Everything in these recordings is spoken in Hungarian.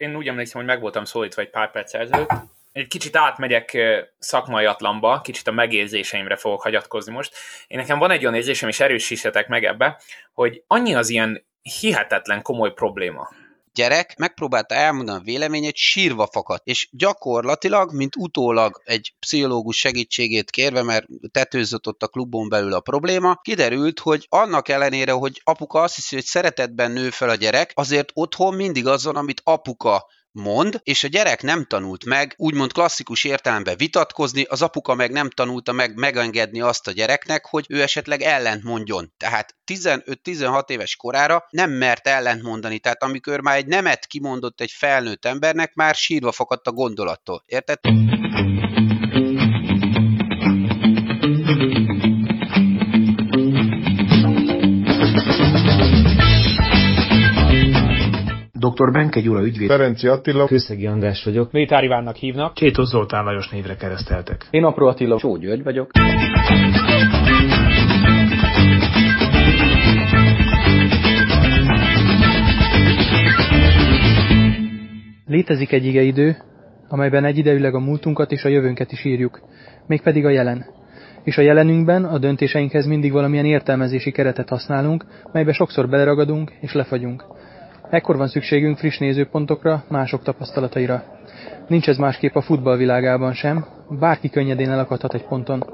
én úgy emlékszem, hogy meg voltam szólítva egy pár perc ezelőtt, egy kicsit átmegyek szakmai atlamba, kicsit a megérzéseimre fogok hagyatkozni most. Én nekem van egy olyan érzésem, és erősíthetek meg ebbe, hogy annyi az ilyen hihetetlen komoly probléma, gyerek megpróbálta elmondani a véleményét, sírva fakadt. És gyakorlatilag, mint utólag egy pszichológus segítségét kérve, mert tetőzött ott a klubon belül a probléma, kiderült, hogy annak ellenére, hogy apuka azt hiszi, hogy szeretetben nő fel a gyerek, azért otthon mindig azon, amit apuka mond, és a gyerek nem tanult meg, úgymond klasszikus értelemben vitatkozni, az apuka meg nem tanulta meg megengedni azt a gyereknek, hogy ő esetleg ellent mondjon. Tehát 15-16 éves korára nem mert ellent mondani, tehát amikor már egy nemet kimondott egy felnőtt embernek, már sírva fakadt a gondolattól. Érted? Dr. Benke Gyula ügyvéd. Ferenci Attila. Kőszegi András vagyok. Métári Vánnak hívnak. Csétos Zoltán Lajos névre kereszteltek. Én Apró Attila. Só György vagyok. Létezik egy idő, amelyben egyidejűleg a múltunkat és a jövőnket is írjuk, mégpedig a jelen. És a jelenünkben a döntéseinkhez mindig valamilyen értelmezési keretet használunk, melybe sokszor beleragadunk és lefagyunk. Ekkor van szükségünk friss nézőpontokra, mások tapasztalataira. Nincs ez másképp a futballvilágában sem, bárki könnyedén elakadhat egy ponton.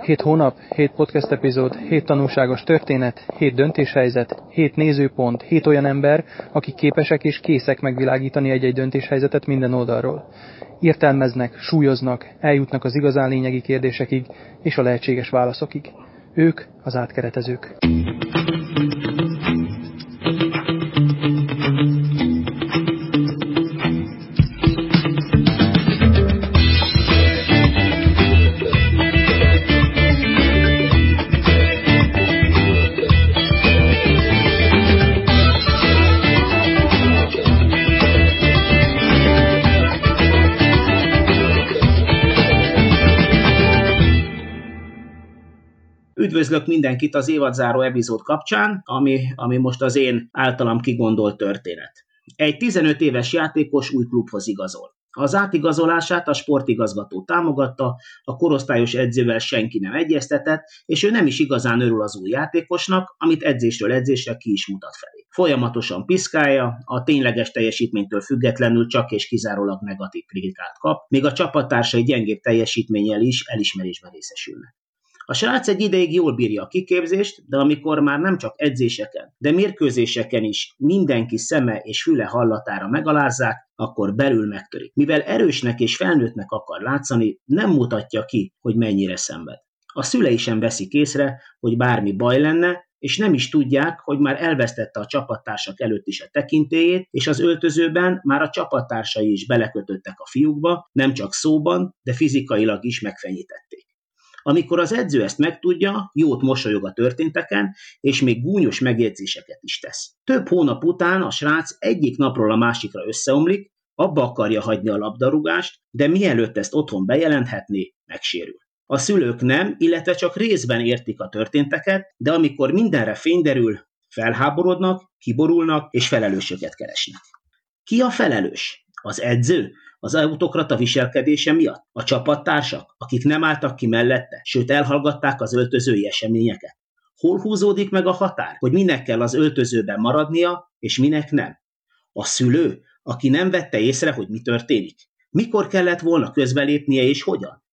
Hét hónap, hét podcast epizód, hét tanulságos történet, hét döntéshelyzet, hét nézőpont, hét olyan ember, akik képesek és készek megvilágítani egy-egy döntéshelyzetet minden oldalról. Értelmeznek, súlyoznak, eljutnak az igazán lényegi kérdésekig és a lehetséges válaszokig. Ők az átkeretezők. Üdvözlök mindenkit az évadzáró epizód kapcsán, ami, ami most az én általam kigondolt történet. Egy 15 éves játékos új klubhoz igazol. Az átigazolását a sportigazgató támogatta, a korosztályos edzővel senki nem egyeztetett, és ő nem is igazán örül az új játékosnak, amit edzésről edzésre ki is mutat felé. Folyamatosan piszkálja, a tényleges teljesítménytől függetlenül csak és kizárólag negatív kritikát kap, még a csapattársai gyengébb teljesítménnyel is elismerésben részesülnek. A srác egy ideig jól bírja a kiképzést, de amikor már nem csak edzéseken, de mérkőzéseken is mindenki szeme és füle hallatára megalázzák, akkor belül megtörik. Mivel erősnek és felnőttnek akar látszani, nem mutatja ki, hogy mennyire szenved. A szülei sem veszik észre, hogy bármi baj lenne, és nem is tudják, hogy már elvesztette a csapattársak előtt is a tekintélyét, és az öltözőben már a csapattársai is belekötöttek a fiúkba, nem csak szóban, de fizikailag is megfenyítették. Amikor az edző ezt megtudja, jót mosolyog a történteken, és még gúnyos megjegyzéseket is tesz. Több hónap után a srác egyik napról a másikra összeomlik, abba akarja hagyni a labdarúgást, de mielőtt ezt otthon bejelenthetné, megsérül. A szülők nem, illetve csak részben értik a történteket, de amikor mindenre fény derül, felháborodnak, kiborulnak és felelősöket keresnek. Ki a felelős? Az edző? Az autokrata viselkedése miatt? A csapattársak, akik nem álltak ki mellette, sőt elhallgatták az öltözői eseményeket? Hol húzódik meg a határ, hogy minek kell az öltözőben maradnia, és minek nem? A szülő, aki nem vette észre, hogy mi történik? Mikor kellett volna közbelépnie és hogyan?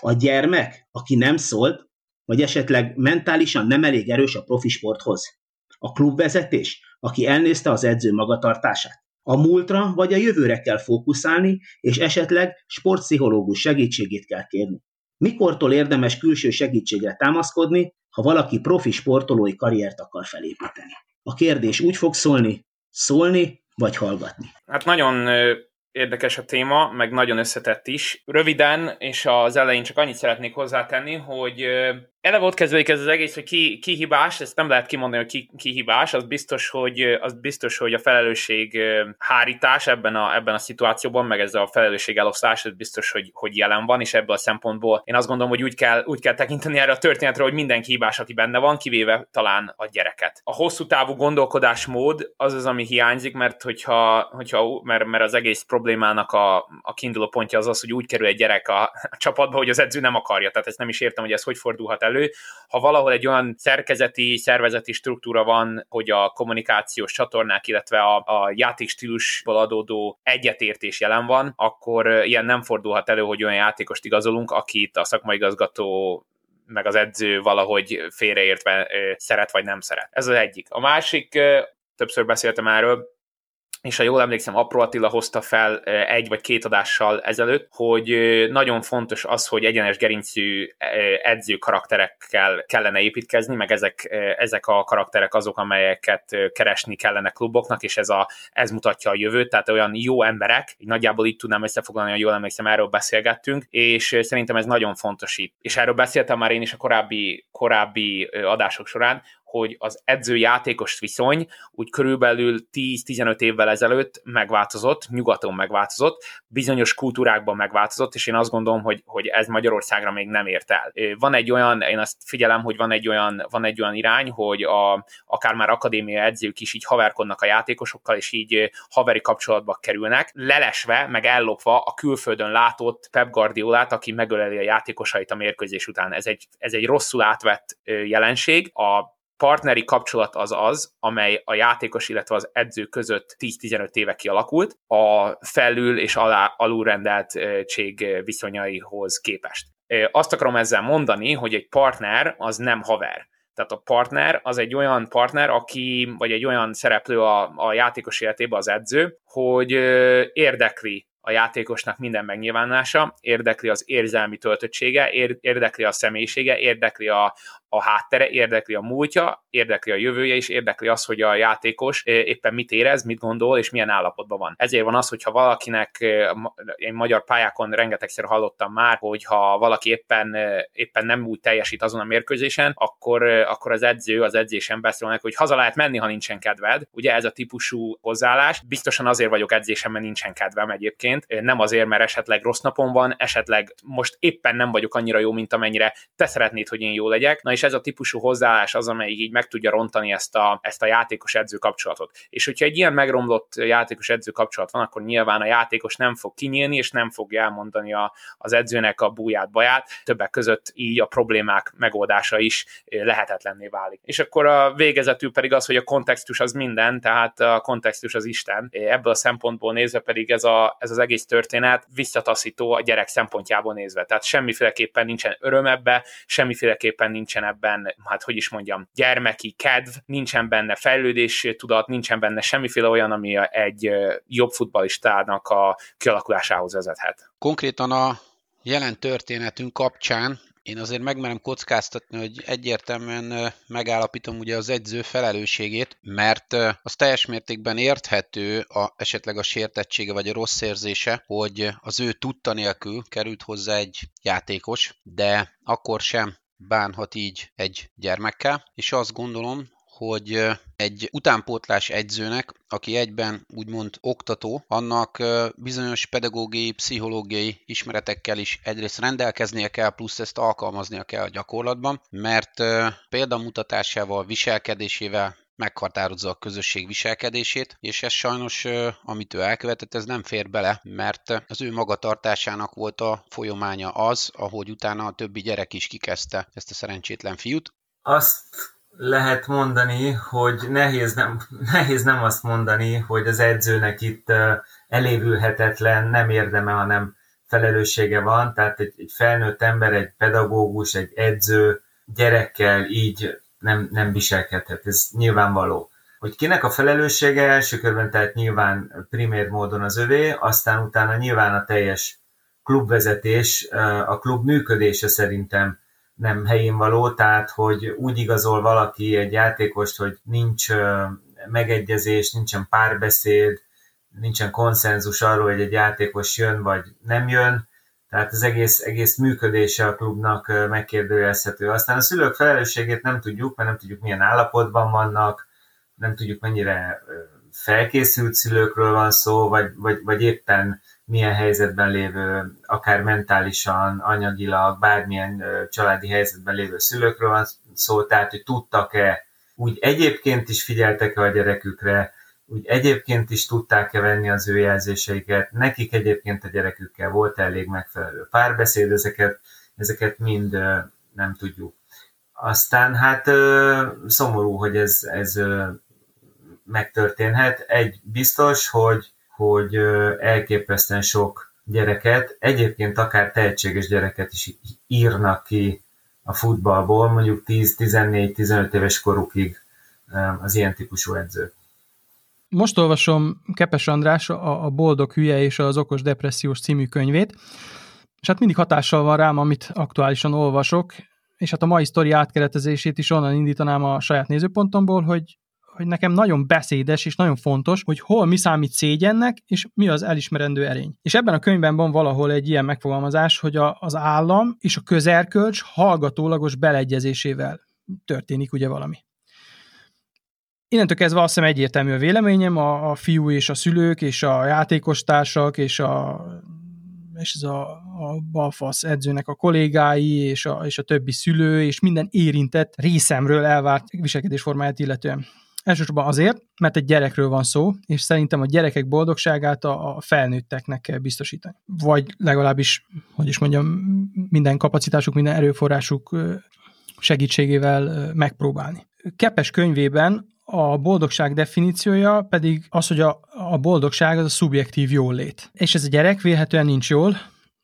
A gyermek, aki nem szólt, vagy esetleg mentálisan nem elég erős a profi sporthoz? A klubvezetés, aki elnézte az edző magatartását? A múltra vagy a jövőre kell fókuszálni, és esetleg sportpszichológus segítségét kell kérni. Mikortól érdemes külső segítségre támaszkodni, ha valaki profi sportolói karriert akar felépíteni? A kérdés úgy fog szólni, szólni vagy hallgatni. Hát nagyon érdekes a téma, meg nagyon összetett is. Röviden, és az elején csak annyit szeretnék hozzátenni, hogy eleve ott kezdődik ez az egész, hogy ki, ki hibás, ezt nem lehet kimondani, hogy ki, ki hibás, az biztos, hogy, az biztos, hogy a felelősség hárítás ebben a, ebben a szituációban, meg ez a felelősség elosztás, ez biztos, hogy, hogy jelen van, és ebből a szempontból én azt gondolom, hogy úgy kell, úgy kell tekinteni erre a történetre, hogy mindenki hibás, aki benne van, kivéve talán a gyereket. A hosszú távú gondolkodásmód az az, ami hiányzik, mert hogyha, hogyha mert, mert az egész problémának a, a kiinduló pontja az az, hogy úgy kerül egy gyerek a, a csapatba, hogy az edző nem akarja. Tehát ezt nem is értem, hogy ez hogy fordulhat elő. Ha valahol egy olyan szerkezeti, szervezeti struktúra van, hogy a kommunikációs csatornák, illetve a, a játékstílusból adódó egyetértés jelen van, akkor ilyen nem fordulhat elő, hogy olyan játékost igazolunk, akit a szakmai igazgató meg az edző valahogy félreértve szeret vagy nem szeret. Ez az egyik. A másik, többször beszéltem erről, és ha jól emlékszem, Apró Attila hozta fel egy vagy két adással ezelőtt, hogy nagyon fontos az, hogy egyenes gerincű edző karakterekkel kellene építkezni, meg ezek, ezek a karakterek azok, amelyeket keresni kellene kluboknak, és ez, a, ez mutatja a jövőt, tehát olyan jó emberek, így nagyjából itt tudnám összefoglalni, hogy jól emlékszem, erről beszélgettünk, és szerintem ez nagyon fontos itt. És erről beszéltem már én is a korábbi, korábbi adások során, hogy az edző-játékos viszony úgy körülbelül 10-15 évvel ezelőtt megváltozott, nyugaton megváltozott, bizonyos kultúrákban megváltozott, és én azt gondolom, hogy, hogy ez Magyarországra még nem ért el. Van egy olyan, én azt figyelem, hogy van egy olyan, van egy olyan irány, hogy a, akár már akadémia edzők is így haverkodnak a játékosokkal, és így haveri kapcsolatba kerülnek, lelesve, meg ellopva a külföldön látott Pep Guardiolát, aki megöleli a játékosait a mérkőzés után. Ez egy, ez egy rosszul átvett jelenség. A partneri kapcsolat az az, amely a játékos, illetve az edző között 10-15 éve kialakult, a felül és alá, alulrendeltség viszonyaihoz képest. Azt akarom ezzel mondani, hogy egy partner az nem haver. Tehát a partner az egy olyan partner, aki, vagy egy olyan szereplő a, a játékos életében az edző, hogy érdekli a játékosnak minden megnyilvánulása, érdekli az érzelmi töltöttsége, érdekli a személyisége, érdekli a, a háttere, érdekli a múltja, érdekli a jövője, és érdekli az, hogy a játékos éppen mit érez, mit gondol, és milyen állapotban van. Ezért van az, hogyha valakinek, én magyar pályákon rengetegszer hallottam már, hogy ha valaki éppen, éppen nem úgy teljesít azon a mérkőzésen, akkor, akkor az edző az edzésen beszélnek, hogy haza lehet menni, ha nincsen kedved. Ugye ez a típusú hozzáállás. Biztosan azért vagyok edzésen, mert nincsen kedvem egyébként. Nem azért, mert esetleg rossz napom van, esetleg most éppen nem vagyok annyira jó, mint amennyire te szeretnéd, hogy én jó legyek. Na és ez a típusú hozzáállás az, amely így meg tudja rontani ezt a, ezt a játékos-edző kapcsolatot. És hogyha egy ilyen megromlott játékos-edző kapcsolat van, akkor nyilván a játékos nem fog kinyílni, és nem fogja elmondani a, az edzőnek a búját, baját, többek között így a problémák megoldása is lehetetlenné válik. És akkor a végezetül pedig az, hogy a kontextus az minden, tehát a kontextus az Isten. Ebből a szempontból nézve pedig ez, a, ez az egész történet visszataszító a gyerek szempontjából nézve. Tehát semmiféleképpen nincsen öröm ebbe, semmiféleképpen nincsen ebben, hát hogy is mondjam, gyermeki kedv, nincsen benne fejlődés tudat, nincsen benne semmiféle olyan, ami egy jobb futballistának a kialakulásához vezethet. Konkrétan a jelen történetünk kapcsán én azért megmerem kockáztatni, hogy egyértelműen megállapítom ugye az edző felelősségét, mert az teljes mértékben érthető a, esetleg a sértettsége vagy a rossz érzése, hogy az ő tudta nélkül került hozzá egy játékos, de akkor sem bánhat így egy gyermekkel, és azt gondolom, hogy egy utánpótlás edzőnek, aki egyben úgymond oktató, annak bizonyos pedagógiai, pszichológiai ismeretekkel is egyrészt rendelkeznie kell, plusz ezt alkalmaznia kell a gyakorlatban, mert példamutatásával, viselkedésével meghatározza a közösség viselkedését, és ez sajnos, amit ő elkövetett, ez nem fér bele, mert az ő magatartásának volt a folyamánya az, ahogy utána a többi gyerek is kikezdte ezt a szerencsétlen fiút. Azt lehet mondani, hogy nehéz nem, nehéz nem azt mondani, hogy az edzőnek itt elévülhetetlen, nem érdeme, hanem felelőssége van, tehát egy, egy felnőtt ember, egy pedagógus, egy edző gyerekkel így nem, nem viselkedhet, ez nyilvánvaló. Hogy kinek a felelőssége első körben, tehát nyilván primér módon az övé, aztán utána nyilván a teljes klubvezetés, a klub működése szerintem nem helyén való, tehát hogy úgy igazol valaki egy játékost, hogy nincs megegyezés, nincsen párbeszéd, nincsen konszenzus arról, hogy egy játékos jön vagy nem jön, tehát az egész, egész működése a klubnak megkérdőjelezhető. Aztán a szülők felelősségét nem tudjuk, mert nem tudjuk milyen állapotban vannak, nem tudjuk mennyire felkészült szülőkről van szó, vagy, vagy, vagy éppen milyen helyzetben lévő, akár mentálisan, anyagilag, bármilyen családi helyzetben lévő szülőkről van szó, tehát hogy tudtak-e, úgy egyébként is figyeltek-e a gyerekükre, úgy egyébként is tudták-e venni az ő jelzéseiket, nekik egyébként a gyerekükkel volt elég megfelelő párbeszéd, ezeket, ezeket mind nem tudjuk. Aztán hát szomorú, hogy ez, ez megtörténhet. Egy biztos, hogy, hogy elképesztően sok gyereket, egyébként akár tehetséges gyereket is írnak ki a futballból, mondjuk 10-14-15 éves korukig az ilyen típusú edzők. Most olvasom Kepes András a, a Boldog hülye és az okos depressziós című könyvét, és hát mindig hatással van rám, amit aktuálisan olvasok, és hát a mai sztori átkeretezését is onnan indítanám a saját nézőpontomból, hogy hogy nekem nagyon beszédes és nagyon fontos, hogy hol mi számít szégyennek, és mi az elismerendő erény. És ebben a könyvben van valahol egy ilyen megfogalmazás, hogy a, az állam és a közerkölcs hallgatólagos beleegyezésével történik ugye valami. Innentől kezdve azt hiszem egyértelmű a véleményem, a, a fiú és a szülők, és a játékostársak, és a és ez a, a balfasz edzőnek a kollégái, és a, és a többi szülő, és minden érintett részemről elvárt viselkedésformáját illetően. Elsősorban azért, mert egy gyerekről van szó, és szerintem a gyerekek boldogságát a, a felnőtteknek kell biztosítani. Vagy legalábbis, hogy is mondjam, minden kapacitásuk, minden erőforrásuk segítségével megpróbálni. Kepes könyvében a boldogság definíciója pedig az, hogy a, a boldogság az a szubjektív jólét. És ez a gyerek vélhetően nincs jól,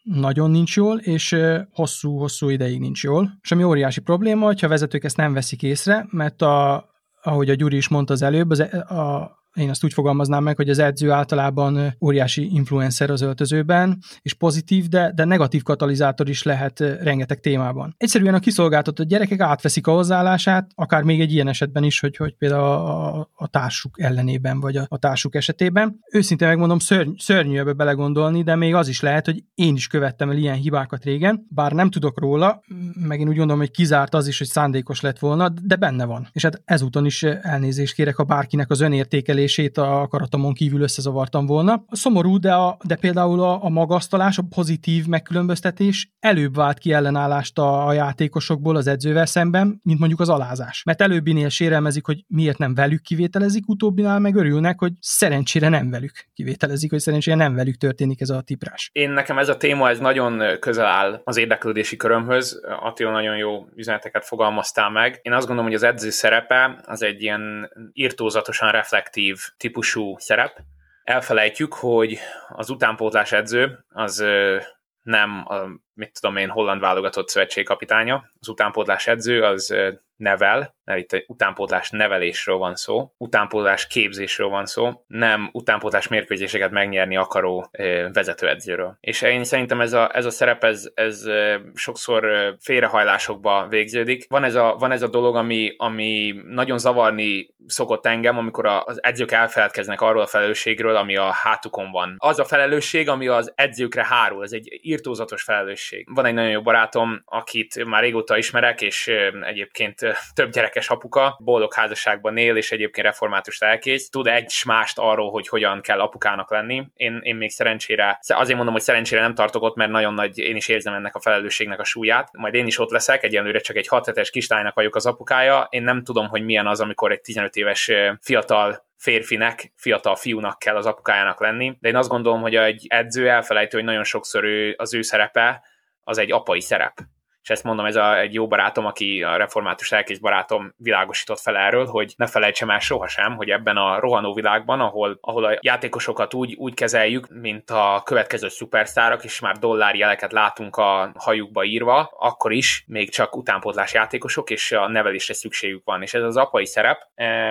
nagyon nincs jól, és hosszú-hosszú ideig nincs jól. És ami óriási probléma, hogyha a vezetők ezt nem veszik észre, mert a, ahogy a Gyuri is mondta az előbb, az, e, a, én azt úgy fogalmaznám meg, hogy az edző általában óriási influencer az öltözőben, és pozitív, de, de negatív katalizátor is lehet rengeteg témában. Egyszerűen a kiszolgáltatott gyerekek átveszik a hozzáállását, akár még egy ilyen esetben is, hogy, hogy például a, a társuk ellenében, vagy a, a társuk esetében. Őszintén megmondom, szörny, szörnyű ebbe belegondolni, de még az is lehet, hogy én is követtem el ilyen hibákat régen, bár nem tudok róla, meg én úgy gondolom, hogy kizárt az is, hogy szándékos lett volna, de benne van. És hát ezúton is elnézést kérek, ha bárkinek az önértékelés működését a akaratomon kívül összezavartam volna. Szomorú, de, a, de például a, a magasztalás, a pozitív megkülönböztetés előbb vált ki ellenállást a, a játékosokból az edzővel szemben, mint mondjuk az alázás. Mert előbbinél sérelmezik, hogy miért nem velük kivételezik, utóbbinál meg örülnek, hogy szerencsére nem velük kivételezik, hogy szerencsére nem velük történik ez a tiprás. Én nekem ez a téma ez nagyon közel áll az érdeklődési körömhöz. Attila nagyon jó üzeneteket fogalmaztál meg. Én azt gondolom, hogy az edző szerepe az egy ilyen írtózatosan reflektív típusú szerep. Elfelejtjük, hogy az utánpótlás edző az nem a, mit tudom én, holland válogatott szövetségkapitánya. Az utánpótlás edző az nevel, mert itt utánpótlás nevelésről van szó, utánpótlás képzésről van szó, nem utánpótlás mérkőzéseket megnyerni akaró vezetőedzőről. És én szerintem ez a, ez a szerep, ez, ez sokszor félrehajlásokba végződik. Van ez a, van ez a dolog, ami, ami nagyon zavarni szokott engem, amikor az edzők elfeledkeznek arról a felelősségről, ami a hátukon van. Az a felelősség, ami az edzőkre hárul, ez egy írtózatos felelősség. Van egy nagyon jó barátom, akit már régóta ismerek, és egyébként több gyerekes apuka, boldog házasságban él, és egyébként református lelkész, tud egy mást arról, hogy hogyan kell apukának lenni. Én, én még szerencsére, azért mondom, hogy szerencsére nem tartok ott, mert nagyon nagy, én is érzem ennek a felelősségnek a súlyát. Majd én is ott leszek, egyelőre csak egy 6 hetes kislánynak vagyok az apukája. Én nem tudom, hogy milyen az, amikor egy 15 éves fiatal férfinek, fiatal fiúnak kell az apukájának lenni, de én azt gondolom, hogy egy edző elfelejtő, hogy nagyon sokszor ő, az ő szerepe az egy apai szerep és ezt mondom, ez a, egy jó barátom, aki a református elkész barátom világosított fel erről, hogy ne felejtsem el sohasem, hogy ebben a rohanó világban, ahol, ahol a játékosokat úgy, úgy kezeljük, mint a következő szupersztárok, és már dollárjeleket látunk a hajukba írva, akkor is még csak utánpótlás játékosok, és a nevelésre szükségük van. És ez az apai szerep,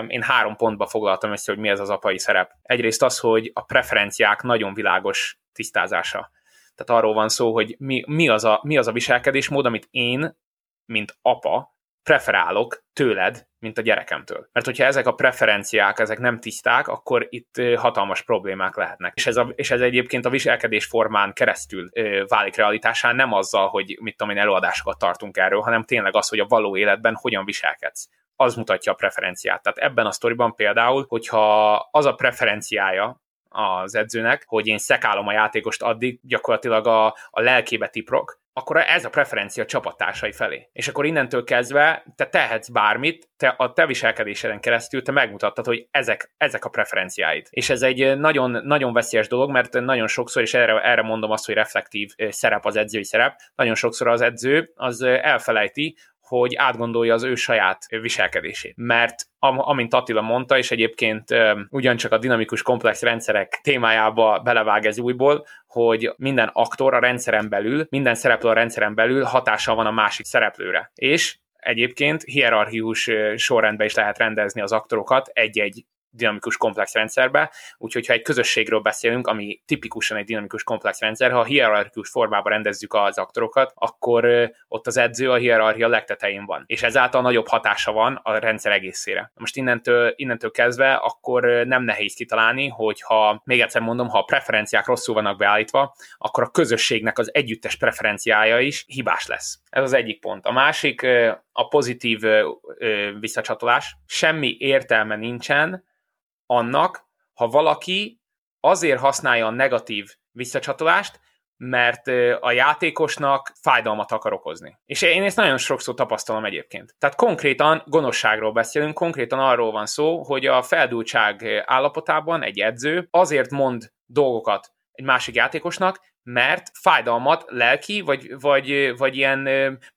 én három pontba foglaltam össze, hogy mi ez az apai szerep. Egyrészt az, hogy a preferenciák nagyon világos tisztázása. Tehát arról van szó, hogy mi, mi, az a, mi az a viselkedésmód, amit én, mint apa, preferálok tőled, mint a gyerekemtől. Mert hogyha ezek a preferenciák, ezek nem tiszták, akkor itt hatalmas problémák lehetnek. És ez, a, és ez egyébként a viselkedés formán keresztül ö, válik realitásán, nem azzal, hogy mit tudom én, előadásokat tartunk erről, hanem tényleg az, hogy a való életben hogyan viselkedsz az mutatja a preferenciát. Tehát ebben a sztoriban például, hogyha az a preferenciája az edzőnek, hogy én szekálom a játékost addig, gyakorlatilag a, a lelkébe tiprok, akkor ez a preferencia csapattársai felé. És akkor innentől kezdve te tehetsz bármit, te a te viselkedéseden keresztül te megmutattad, hogy ezek, ezek a preferenciáid. És ez egy nagyon, nagyon veszélyes dolog, mert nagyon sokszor, és erre, erre mondom azt, hogy reflektív szerep az edzői szerep, nagyon sokszor az edző az elfelejti, hogy átgondolja az ő saját viselkedését. Mert amint Attila mondta, és egyébként ugyancsak a dinamikus komplex rendszerek témájába belevág ez újból, hogy minden aktor a rendszeren belül, minden szereplő a rendszeren belül hatással van a másik szereplőre. És egyébként hierarchius sorrendben is lehet rendezni az aktorokat egy-egy dinamikus komplex rendszerbe, úgyhogy ha egy közösségről beszélünk, ami tipikusan egy dinamikus komplex rendszer, ha hierarchikus formában rendezzük az aktorokat, akkor ott az edző a hierarchia legtetején van, és ezáltal nagyobb hatása van a rendszer egészére. Most innentől, innentől kezdve akkor nem nehéz kitalálni, hogy ha, még egyszer mondom, ha a preferenciák rosszul vannak beállítva, akkor a közösségnek az együttes preferenciája is hibás lesz. Ez az egyik pont. A másik a pozitív visszacsatolás. Semmi értelme nincsen, annak, ha valaki azért használja a negatív visszacsatolást, mert a játékosnak fájdalmat akar okozni. És én ezt nagyon sokszor tapasztalom egyébként. Tehát konkrétan gonoszságról beszélünk, konkrétan arról van szó, hogy a feldúltság állapotában egy edző azért mond dolgokat egy másik játékosnak, mert fájdalmat, lelki, vagy, vagy, vagy ilyen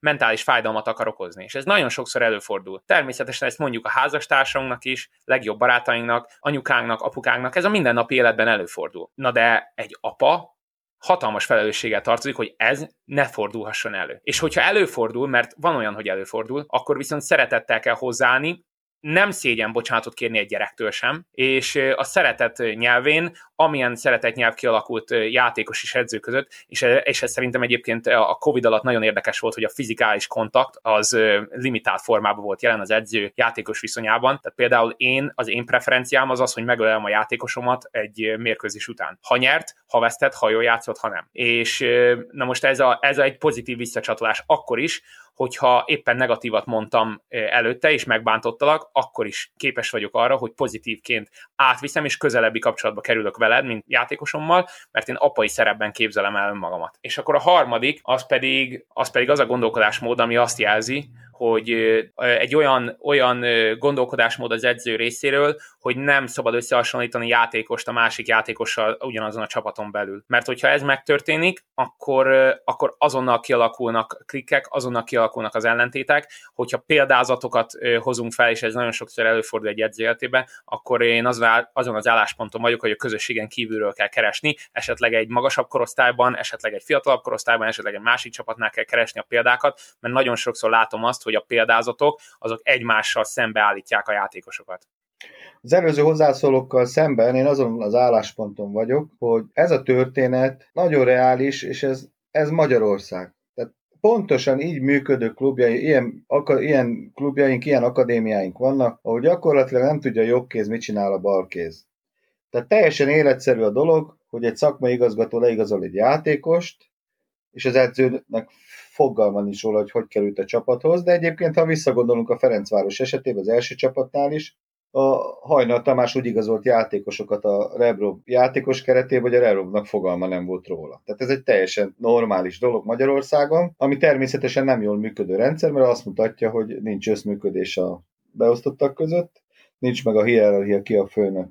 mentális fájdalmat akar okozni. És ez nagyon sokszor előfordul. Természetesen ezt mondjuk a házastársunknak is, legjobb barátainknak, anyukánknak, apukánknak, ez a mindennapi életben előfordul. Na de egy apa hatalmas felelősséggel tartozik, hogy ez ne fordulhasson elő. És hogyha előfordul, mert van olyan, hogy előfordul, akkor viszont szeretettel kell hozzáállni, nem szégyen bocsánatot kérni egy gyerektől sem, és a szeretet nyelvén, amilyen szeretet nyelv kialakult játékos és edző között, és, és ez szerintem egyébként a Covid alatt nagyon érdekes volt, hogy a fizikális kontakt az limitált formában volt jelen az edző játékos viszonyában. Tehát például én, az én preferenciám az az, hogy megölelem a játékosomat egy mérkőzés után. Ha nyert, ha vesztett, ha jól játszott, ha nem. És na most ez, a, ez a egy pozitív visszacsatolás akkor is, hogyha éppen negatívat mondtam előtte, és megbántottalak, akkor is képes vagyok arra, hogy pozitívként átviszem, és közelebbi kapcsolatba kerülök veled, mint játékosommal, mert én apai szerepben képzelem el önmagamat. És akkor a harmadik, az pedig az, pedig az a gondolkodásmód, ami azt jelzi, hogy egy olyan, olyan gondolkodásmód az edző részéről, hogy nem szabad összehasonlítani játékost a másik játékossal ugyanazon a csapaton belül. Mert hogyha ez megtörténik, akkor, akkor azonnal kialakulnak klikkek, azonnal kialakulnak az ellentétek. Hogyha példázatokat hozunk fel, és ez nagyon sokszor előfordul egy edző életében, akkor én azon az állásponton vagyok, hogy a közösségen kívülről kell keresni, esetleg egy magasabb korosztályban, esetleg egy fiatalabb korosztályban, esetleg egy másik csapatnál kell keresni a példákat, mert nagyon sokszor látom azt, hogy a példázatok azok egymással szembeállítják a játékosokat. Az előző hozzászólókkal szemben én azon az állásponton vagyok, hogy ez a történet nagyon reális, és ez, ez Magyarország. Tehát pontosan így működő klubjai, ilyen, aka, ilyen klubjaink, ilyen akadémiáink vannak, ahol gyakorlatilag nem tudja a jobb kéz, mit csinál a bal kéz. Tehát teljesen életszerű a dolog, hogy egy szakmai igazgató leigazol egy játékost, és az edzőnek fogalma nincs róla, hogy hogy került a csapathoz, de egyébként, ha visszagondolunk a Ferencváros esetében, az első csapatnál is, a Hajnal Tamás úgy igazolt játékosokat a Rebrov játékos keretében, hogy a Rebrovnak fogalma nem volt róla. Tehát ez egy teljesen normális dolog Magyarországon, ami természetesen nem jól működő rendszer, mert azt mutatja, hogy nincs összműködés a beosztottak között, nincs meg a hierarchia ki a főnök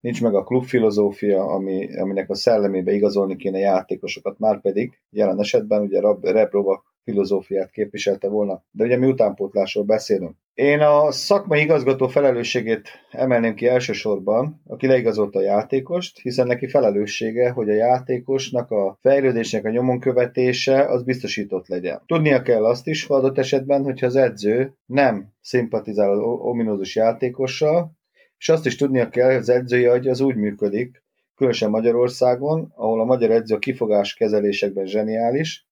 nincs meg a klubfilozófia, ami, aminek a szellemébe igazolni kéne játékosokat, már pedig jelen esetben ugye Rebrova filozófiát képviselte volna. De ugye mi utánpótlásról beszélünk. Én a szakmai igazgató felelősségét emelném ki elsősorban, aki leigazolta a játékost, hiszen neki felelőssége, hogy a játékosnak a fejlődésnek a nyomon követése az biztosított legyen. Tudnia kell azt is, adott esetben, hogyha az edző nem szimpatizál az ominózus játékossal, és azt is tudnia kell, hogy az edzői agy az úgy működik, különösen Magyarországon, ahol a magyar edző a kifogás kezelésekben zseniális,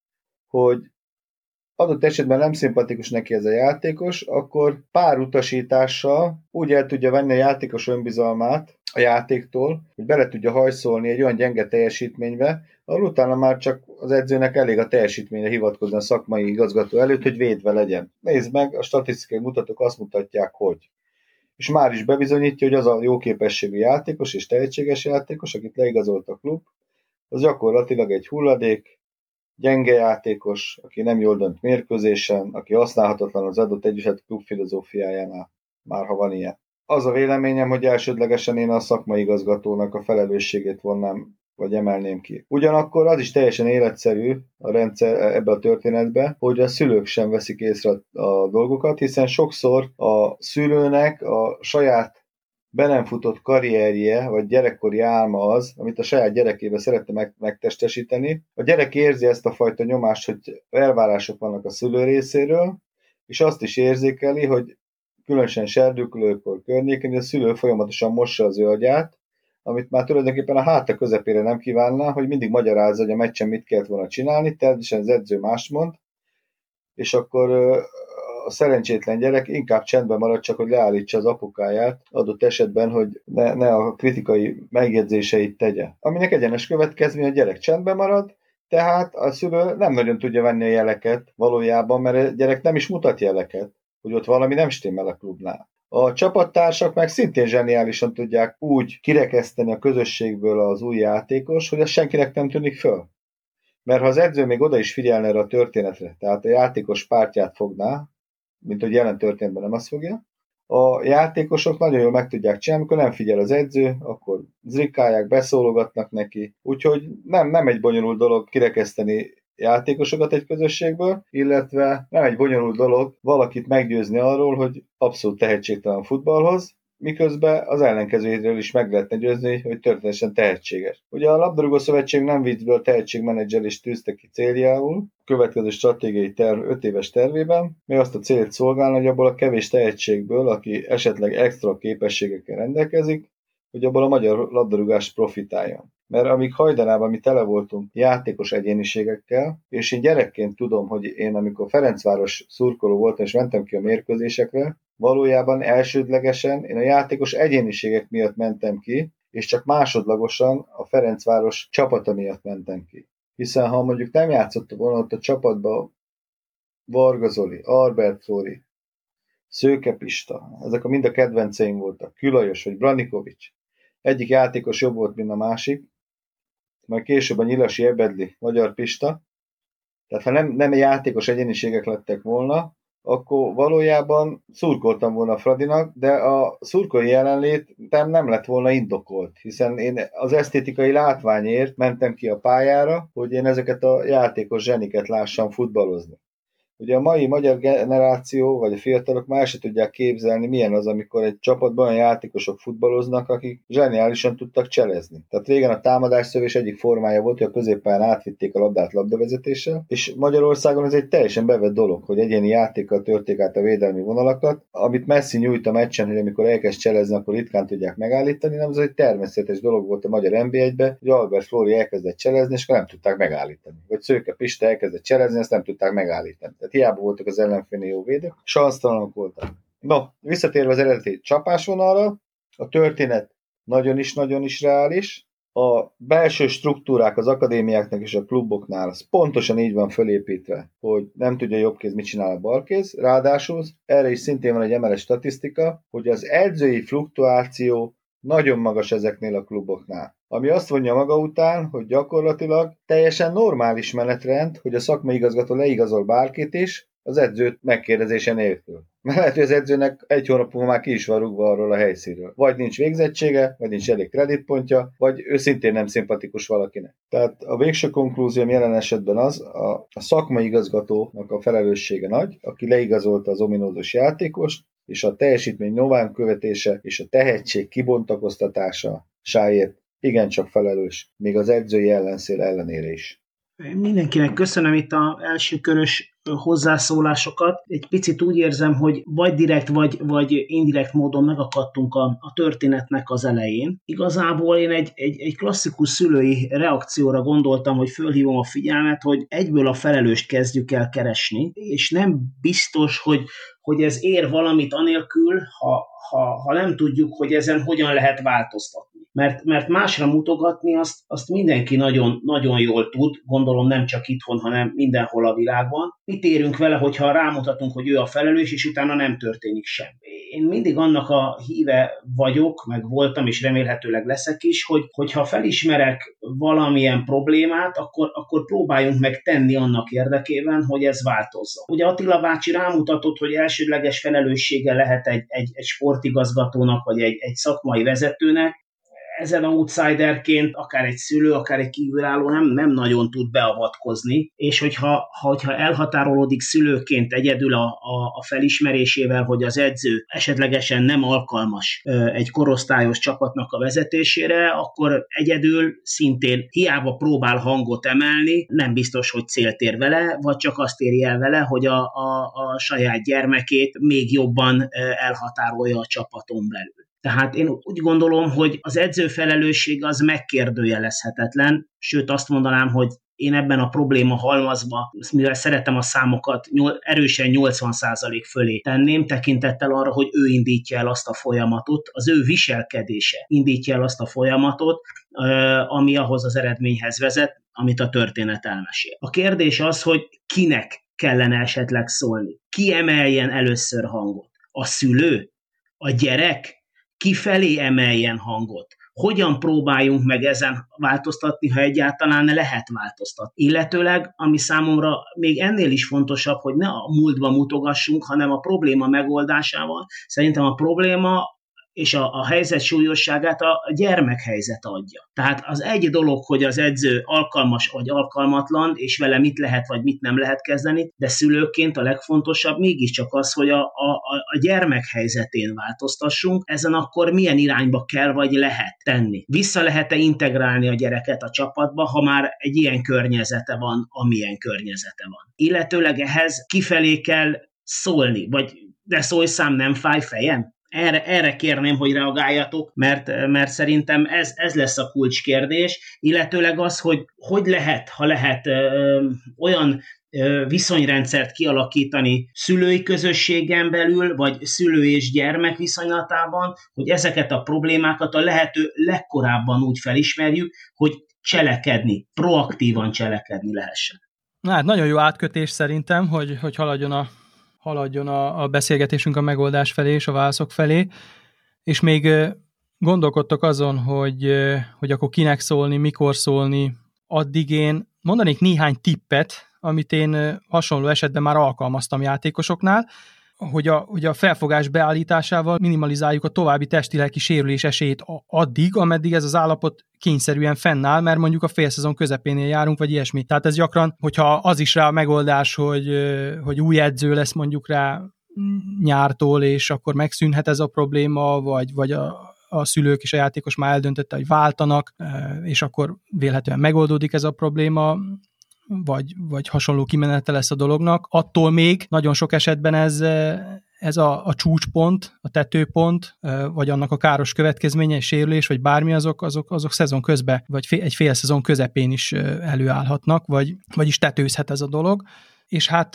hogy adott esetben nem szimpatikus neki ez a játékos, akkor pár utasítással úgy el tudja venni a játékos önbizalmát a játéktól, hogy bele tudja hajszolni egy olyan gyenge teljesítménybe, ahol utána már csak az edzőnek elég a teljesítményre hivatkozni a szakmai igazgató előtt, hogy védve legyen. Nézd meg, a statisztikai mutatók azt mutatják, hogy és már is bebizonyítja, hogy az a jó képességű játékos és tehetséges játékos, akit leigazolt a klub, az gyakorlatilag egy hulladék, gyenge játékos, aki nem jól dönt mérkőzésen, aki használhatatlan az adott egyesület klub filozófiájánál, már ha van ilyen. Az a véleményem, hogy elsődlegesen én a szakmai igazgatónak a felelősségét vonnám vagy emelném ki. Ugyanakkor az is teljesen életszerű a rendszer ebbe a történetbe, hogy a szülők sem veszik észre a dolgokat, hiszen sokszor a szülőnek a saját be nem futott karrierje, vagy gyerekkori álma az, amit a saját gyerekébe szeretne meg, megtestesíteni. A gyerek érzi ezt a fajta nyomást, hogy elvárások vannak a szülő részéről, és azt is érzékeli, hogy különösen serdülőkor környékén, hogy a szülő folyamatosan mossa az ő amit már tulajdonképpen a háta közepére nem kívánna, hogy mindig magyarázza, hogy a meccsen mit kellett volna csinálni, természetesen az edző más mond, és akkor a szerencsétlen gyerek inkább csendben marad, csak hogy leállítsa az apukáját, adott esetben, hogy ne, ne a kritikai megjegyzéseit tegye. Aminek egyenes következmény, a gyerek csendben marad, tehát a szülő nem nagyon tudja venni a jeleket valójában, mert a gyerek nem is mutat jeleket, hogy ott valami nem stimmel a klubnál. A csapattársak meg szintén zseniálisan tudják úgy kirekeszteni a közösségből az új játékos, hogy ez senkinek nem tűnik föl. Mert ha az edző még oda is figyelne erre a történetre, tehát a játékos pártját fogná, mint hogy jelen történetben nem azt fogja, a játékosok nagyon jól meg tudják csinálni, amikor nem figyel az edző, akkor zrikálják, beszólogatnak neki, úgyhogy nem, nem egy bonyolult dolog kirekeszteni játékosokat egy közösségből, illetve nem egy bonyolult dolog valakit meggyőzni arról, hogy abszolút tehetségtelen futballhoz, miközben az ellenkezőjéről is meg lehetne győzni, hogy történetesen tehetséges. Ugye a labdarúgó szövetség nem viccből tehetségmenedzselést tűzte ki céljául, következő stratégiai terv 5 éves tervében, mi azt a célt szolgálna, hogy abból a kevés tehetségből, aki esetleg extra képességekkel rendelkezik, hogy abból a magyar labdarúgás profitáljon mert amíg hajdanában mi tele voltunk játékos egyéniségekkel, és én gyerekként tudom, hogy én amikor Ferencváros szurkoló voltam, és mentem ki a mérkőzésekre, valójában elsődlegesen én a játékos egyéniségek miatt mentem ki, és csak másodlagosan a Ferencváros csapata miatt mentem ki. Hiszen ha mondjuk nem játszott volna ott a csapatba Varga Zoli, Albert Zoli, Szőke Pista, ezek a mind a kedvenceim voltak, Külajos vagy Branikovics, egyik játékos jobb volt, mint a másik, majd később a Nyilasi Ebedli, Magyar Pista. Tehát ha nem, nem játékos egyéniségek lettek volna, akkor valójában szurkoltam volna Fradinak, de a szurkolói jelenlét nem, nem lett volna indokolt, hiszen én az esztétikai látványért mentem ki a pályára, hogy én ezeket a játékos zseniket lássam futballozni. Ugye a mai magyar generáció, vagy a fiatalok már se tudják képzelni, milyen az, amikor egy csapatban olyan játékosok futballoznak, akik zseniálisan tudtak cselezni. Tehát régen a támadás szövés egyik formája volt, hogy a középpályán átvitték a labdát labdavezetéssel, és Magyarországon ez egy teljesen bevett dolog, hogy egyéni játékkal törték át a védelmi vonalakat, amit Messi nyújt a meccsen, hogy amikor elkezd cselezni, akkor ritkán tudják megállítani, nem ez egy természetes dolog volt a magyar NB1-be, hogy Albert Flori elkezdett cselezni, és nem tudták megállítani. Vagy Szőke Pista elkezdett cselezni, ezt nem tudták megállítani tehát hiába voltak az ellenfélnél jó védők, sansztalanok voltak. No, visszatérve az eredeti csapásvonalra, a történet nagyon is, nagyon is reális, a belső struktúrák az akadémiáknak és a kluboknál az pontosan így van fölépítve, hogy nem tudja jobb kéz, mit csinál a balkéz. Ráadásul erre is szintén van egy emeles statisztika, hogy az edzői fluktuáció nagyon magas ezeknél a kluboknál. Ami azt vonja maga után, hogy gyakorlatilag teljesen normális menetrend, hogy a szakmai igazgató leigazol bárkit is, az edzőt megkérdezése nélkül. Mert lehet, hogy az edzőnek egy hónap múlva már ki is van rúgva arról a helyszínről. Vagy nincs végzettsége, vagy nincs elég kreditpontja, vagy ő szintén nem szimpatikus valakinek. Tehát a végső konklúzióm jelen esetben az, a, a szakmai igazgatónak a felelőssége nagy, aki leigazolta az ominózus játékost, és a teljesítmény nován követése és a tehetség kibontakoztatása sáért igencsak felelős, még az edzői ellenszél ellenére is. Mindenkinek köszönöm itt a első körös hozzászólásokat. Egy picit úgy érzem, hogy vagy direkt, vagy, vagy indirekt módon megakadtunk a, a történetnek az elején. Igazából én egy, egy, egy klasszikus szülői reakcióra gondoltam, hogy fölhívom a figyelmet, hogy egyből a felelőst kezdjük el keresni, és nem biztos, hogy, hogy ez ér valamit anélkül, ha, ha, ha nem tudjuk, hogy ezen hogyan lehet változtatni mert, mert másra mutogatni azt, azt mindenki nagyon, nagyon jól tud, gondolom nem csak itthon, hanem mindenhol a világban. Mit érünk vele, hogyha rámutatunk, hogy ő a felelős, és utána nem történik semmi. Én mindig annak a híve vagyok, meg voltam, és remélhetőleg leszek is, hogy hogyha felismerek valamilyen problémát, akkor, akkor próbáljunk meg tenni annak érdekében, hogy ez változzon. Ugye Attila bácsi rámutatott, hogy elsődleges felelőssége lehet egy, egy, egy sportigazgatónak, vagy egy, egy szakmai vezetőnek, ezen outsiderként akár egy szülő, akár egy kívülálló nem, nem nagyon tud beavatkozni, és hogyha, hogyha elhatárolódik szülőként egyedül a, a, a felismerésével, hogy az edző esetlegesen nem alkalmas egy korosztályos csapatnak a vezetésére, akkor egyedül szintén hiába próbál hangot emelni, nem biztos, hogy célt ér vele, vagy csak azt éri el vele, hogy a, a, a saját gyermekét még jobban elhatárolja a csapaton belül. Tehát én úgy gondolom, hogy az edző felelősség az megkérdőjelezhetetlen, sőt azt mondanám, hogy én ebben a probléma halmazba, mivel szeretem a számokat, erősen 80% fölé tenném, tekintettel arra, hogy ő indítja el azt a folyamatot, az ő viselkedése indítja el azt a folyamatot, ami ahhoz az eredményhez vezet, amit a történet elmesél. A kérdés az, hogy kinek kellene esetleg szólni. Ki emeljen először hangot? A szülő? A gyerek? Kifelé emeljen hangot. Hogyan próbáljunk meg ezen változtatni, ha egyáltalán lehet változtatni. Illetőleg, ami számomra még ennél is fontosabb, hogy ne a múltba mutogassunk, hanem a probléma megoldásával. Szerintem a probléma és a, a helyzet súlyosságát a gyermek helyzet adja. Tehát az egy dolog, hogy az edző alkalmas vagy alkalmatlan, és vele mit lehet vagy mit nem lehet kezdeni, de szülőként a legfontosabb mégiscsak az, hogy a, a, a gyermek helyzetén változtassunk, ezen akkor milyen irányba kell vagy lehet tenni. Vissza lehet-e integrálni a gyereket a csapatba, ha már egy ilyen környezete van, amilyen környezete van. Illetőleg ehhez kifelé kell szólni, vagy de szólj szám nem fáj fejem? Erre, erre kérném, hogy reagáljatok, mert, mert szerintem ez, ez lesz a kulcskérdés, illetőleg az, hogy hogy lehet, ha lehet ö, olyan viszonyrendszert kialakítani szülői közösségen belül, vagy szülő és gyermek viszonylatában, hogy ezeket a problémákat a lehető legkorábban úgy felismerjük, hogy cselekedni, proaktívan cselekedni lehessen. Na hát nagyon jó átkötés szerintem, hogy, hogy haladjon a haladjon a, a beszélgetésünk a megoldás felé és a válaszok felé, és még gondolkodtok azon, hogy, hogy akkor kinek szólni, mikor szólni, addig én mondanék néhány tippet, amit én hasonló esetben már alkalmaztam játékosoknál, hogy a, hogy a felfogás beállításával minimalizáljuk a további testi-lelki sérülés esélyét addig, ameddig ez az állapot kényszerűen fennáll, mert mondjuk a félszezon közepénél járunk, vagy ilyesmi. Tehát ez gyakran, hogyha az is rá a megoldás, hogy, hogy új edző lesz mondjuk rá nyártól, és akkor megszűnhet ez a probléma, vagy, vagy a, a szülők és a játékos már eldöntötte, hogy váltanak, és akkor vélhetően megoldódik ez a probléma, vagy, vagy hasonló kimenete lesz a dolognak. Attól még nagyon sok esetben ez, ez a, a csúcspont, a tetőpont, vagy annak a káros következménye, sérülés, vagy bármi, azok, azok, azok szezon közben, vagy fél, egy fél szezon közepén is előállhatnak, vagy, vagyis tetőzhet ez a dolog és hát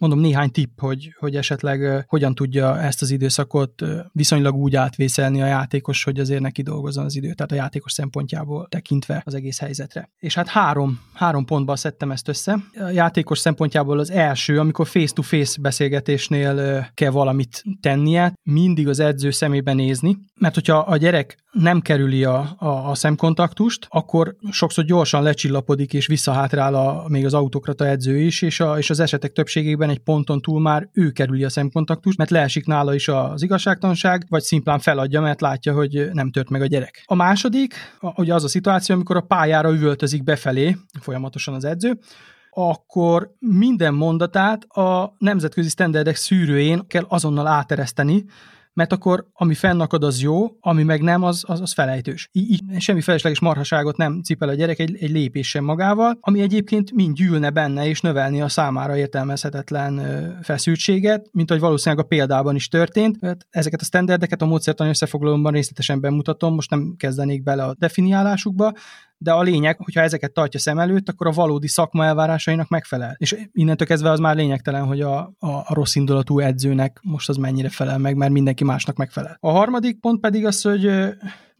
mondom néhány tipp, hogy, hogy esetleg hogyan tudja ezt az időszakot viszonylag úgy átvészelni a játékos, hogy azért neki dolgozzon az idő, tehát a játékos szempontjából tekintve az egész helyzetre. És hát három, három pontban szedtem ezt össze. A játékos szempontjából az első, amikor face-to-face beszélgetésnél kell valamit tennie, mindig az edző szemébe nézni, mert hogyha a gyerek nem kerüli a, a, a szemkontaktust, akkor sokszor gyorsan lecsillapodik és visszahátrál a, még az autokrata edző is, és, a, és az esetek többségében egy ponton túl már ő kerüli a szemkontaktust, mert leesik nála is az igazságtanság, vagy szimplán feladja, mert látja, hogy nem tört meg a gyerek. A második, ugye az a szituáció, amikor a pályára üvöltözik befelé folyamatosan az edző, akkor minden mondatát a nemzetközi standardek szűrőjén kell azonnal átereszteni, mert akkor ami fennakad, az jó, ami meg nem, az, az, az felejtős. Így, így semmi felesleges marhaságot nem cipel a gyerek egy, egy lépés sem magával, ami egyébként mind gyűlne benne, és növelni a számára értelmezhetetlen feszültséget, mint ahogy valószínűleg a példában is történt. Ezeket a standardeket a módszertani összefoglalóban részletesen bemutatom, most nem kezdenék bele a definiálásukba, de a lényeg, hogyha ezeket tartja szem előtt, akkor a valódi szakma elvárásainak megfelel. És innentől kezdve az már lényegtelen, hogy a, a, a rossz indulatú edzőnek most az mennyire felel meg, mert mindenki másnak megfelel. A harmadik pont pedig az, hogy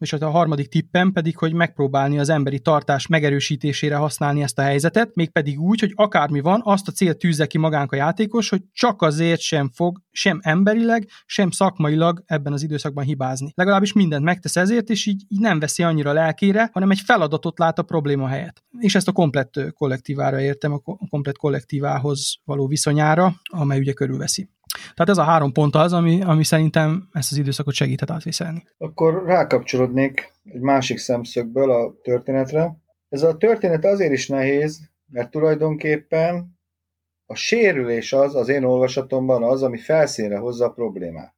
és a harmadik tippem pedig, hogy megpróbálni az emberi tartás megerősítésére használni ezt a helyzetet, mégpedig úgy, hogy akármi van, azt a célt tűzze ki magánk a játékos, hogy csak azért sem fog sem emberileg, sem szakmailag ebben az időszakban hibázni. Legalábbis mindent megtesz ezért, és így, így nem veszi annyira lelkére, hanem egy feladatot lát a probléma helyett. És ezt a komplett kollektívára értem, a komplett kollektívához való viszonyára, amely ugye körülveszi. Tehát ez a három pont az, ami, ami szerintem ezt az időszakot segíthet átvészelni. Akkor rákapcsolódnék egy másik szemszögből a történetre. Ez a történet azért is nehéz, mert tulajdonképpen a sérülés az, az én olvasatomban az, ami felszínre hozza a problémát.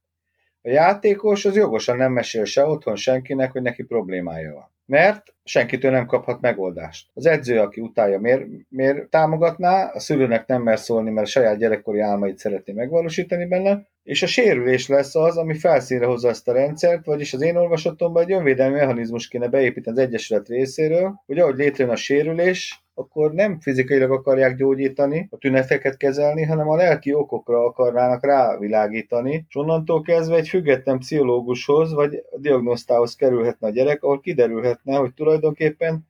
A játékos az jogosan nem mesél se otthon senkinek, hogy neki problémája van mert senkitől nem kaphat megoldást. Az edző, aki utálja, miért, miért támogatná, a szülőnek nem mer szólni, mert a saját gyerekkori álmait szeretné megvalósítani benne, és a sérülés lesz az, ami felszínre hozza ezt a rendszert, vagyis az én olvasatomban egy önvédelmi mechanizmus kéne beépíteni az Egyesület részéről, hogy ahogy létrejön a sérülés, akkor nem fizikailag akarják gyógyítani, a tüneteket kezelni, hanem a lelki okokra akarnának rávilágítani, és onnantól kezdve egy független pszichológushoz vagy diagnosztához kerülhetne a gyerek, ahol kiderülhetne, hogy tulajdonképpen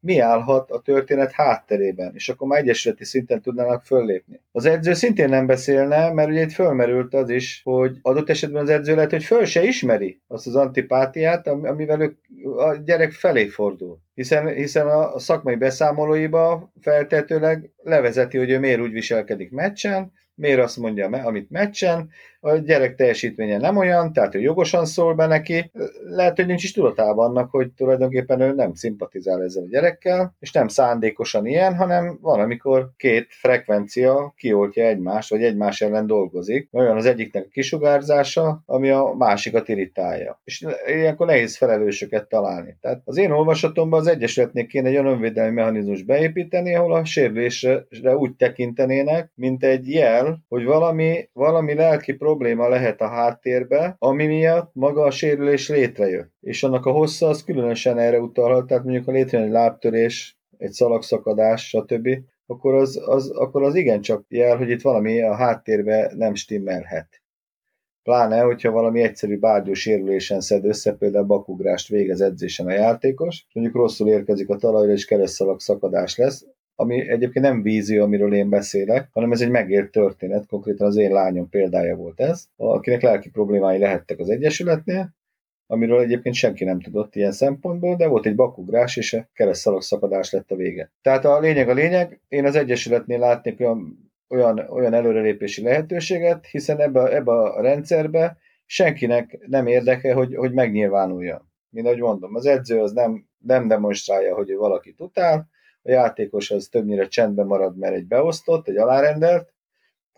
mi állhat a történet hátterében, és akkor már egyesületi szinten tudnának föllépni. Az edző szintén nem beszélne, mert ugye itt fölmerült az is, hogy adott esetben az edző lehet, hogy föl se ismeri azt az antipátiát, amivel ők a gyerek felé fordul hiszen, hiszen a szakmai beszámolóiba feltetőleg levezeti, hogy ő miért úgy viselkedik meccsen, miért azt mondja, amit meccsen, a gyerek teljesítménye nem olyan, tehát ő jogosan szól be neki, lehet, hogy nincs is tudatában annak, hogy tulajdonképpen ő nem szimpatizál ezzel a gyerekkel, és nem szándékosan ilyen, hanem van, amikor két frekvencia kioltja egymást, vagy egymás ellen dolgozik. Olyan az egyiknek a kisugárzása, ami a másikat irritálja. És ilyenkor nehéz felelősöket találni. Tehát az én olvasatomban az Egyesületnél kéne egy olyan önvédelmi mechanizmus beépíteni, ahol a sérülésre úgy tekintenének, mint egy jel, hogy valami, valami lelki probléma probléma lehet a háttérbe, ami miatt maga a sérülés létrejött. És annak a hossza az különösen erre utalhat, tehát mondjuk ha létrejön egy lábtörés, egy szalagszakadás, stb., akkor az, az, akkor az igencsak jel, hogy itt valami a háttérbe nem stimmelhet. Pláne, hogyha valami egyszerű bárgyú sérülésen szed össze, például bakugrást végez edzésen a játékos, mondjuk rosszul érkezik a talajra, és keresztszalag szakadás lesz, ami egyébként nem vízió, amiről én beszélek, hanem ez egy megért történet, konkrétan az én lányom példája volt ez, akinek lelki problémái lehettek az Egyesületnél, amiről egyébként senki nem tudott ilyen szempontból, de volt egy bakugrás, és a keresztszalag szakadás lett a vége. Tehát a lényeg a lényeg, én az Egyesületnél látnék olyan, olyan, olyan előrelépési lehetőséget, hiszen ebbe, ebbe a rendszerbe senkinek nem érdeke, hogy, hogy megnyilvánuljon. Mint ahogy mondom, az edző az nem, nem demonstrálja, hogy ő valakit utál, a játékos az többnyire csendben marad, mert egy beosztott, egy alárendelt,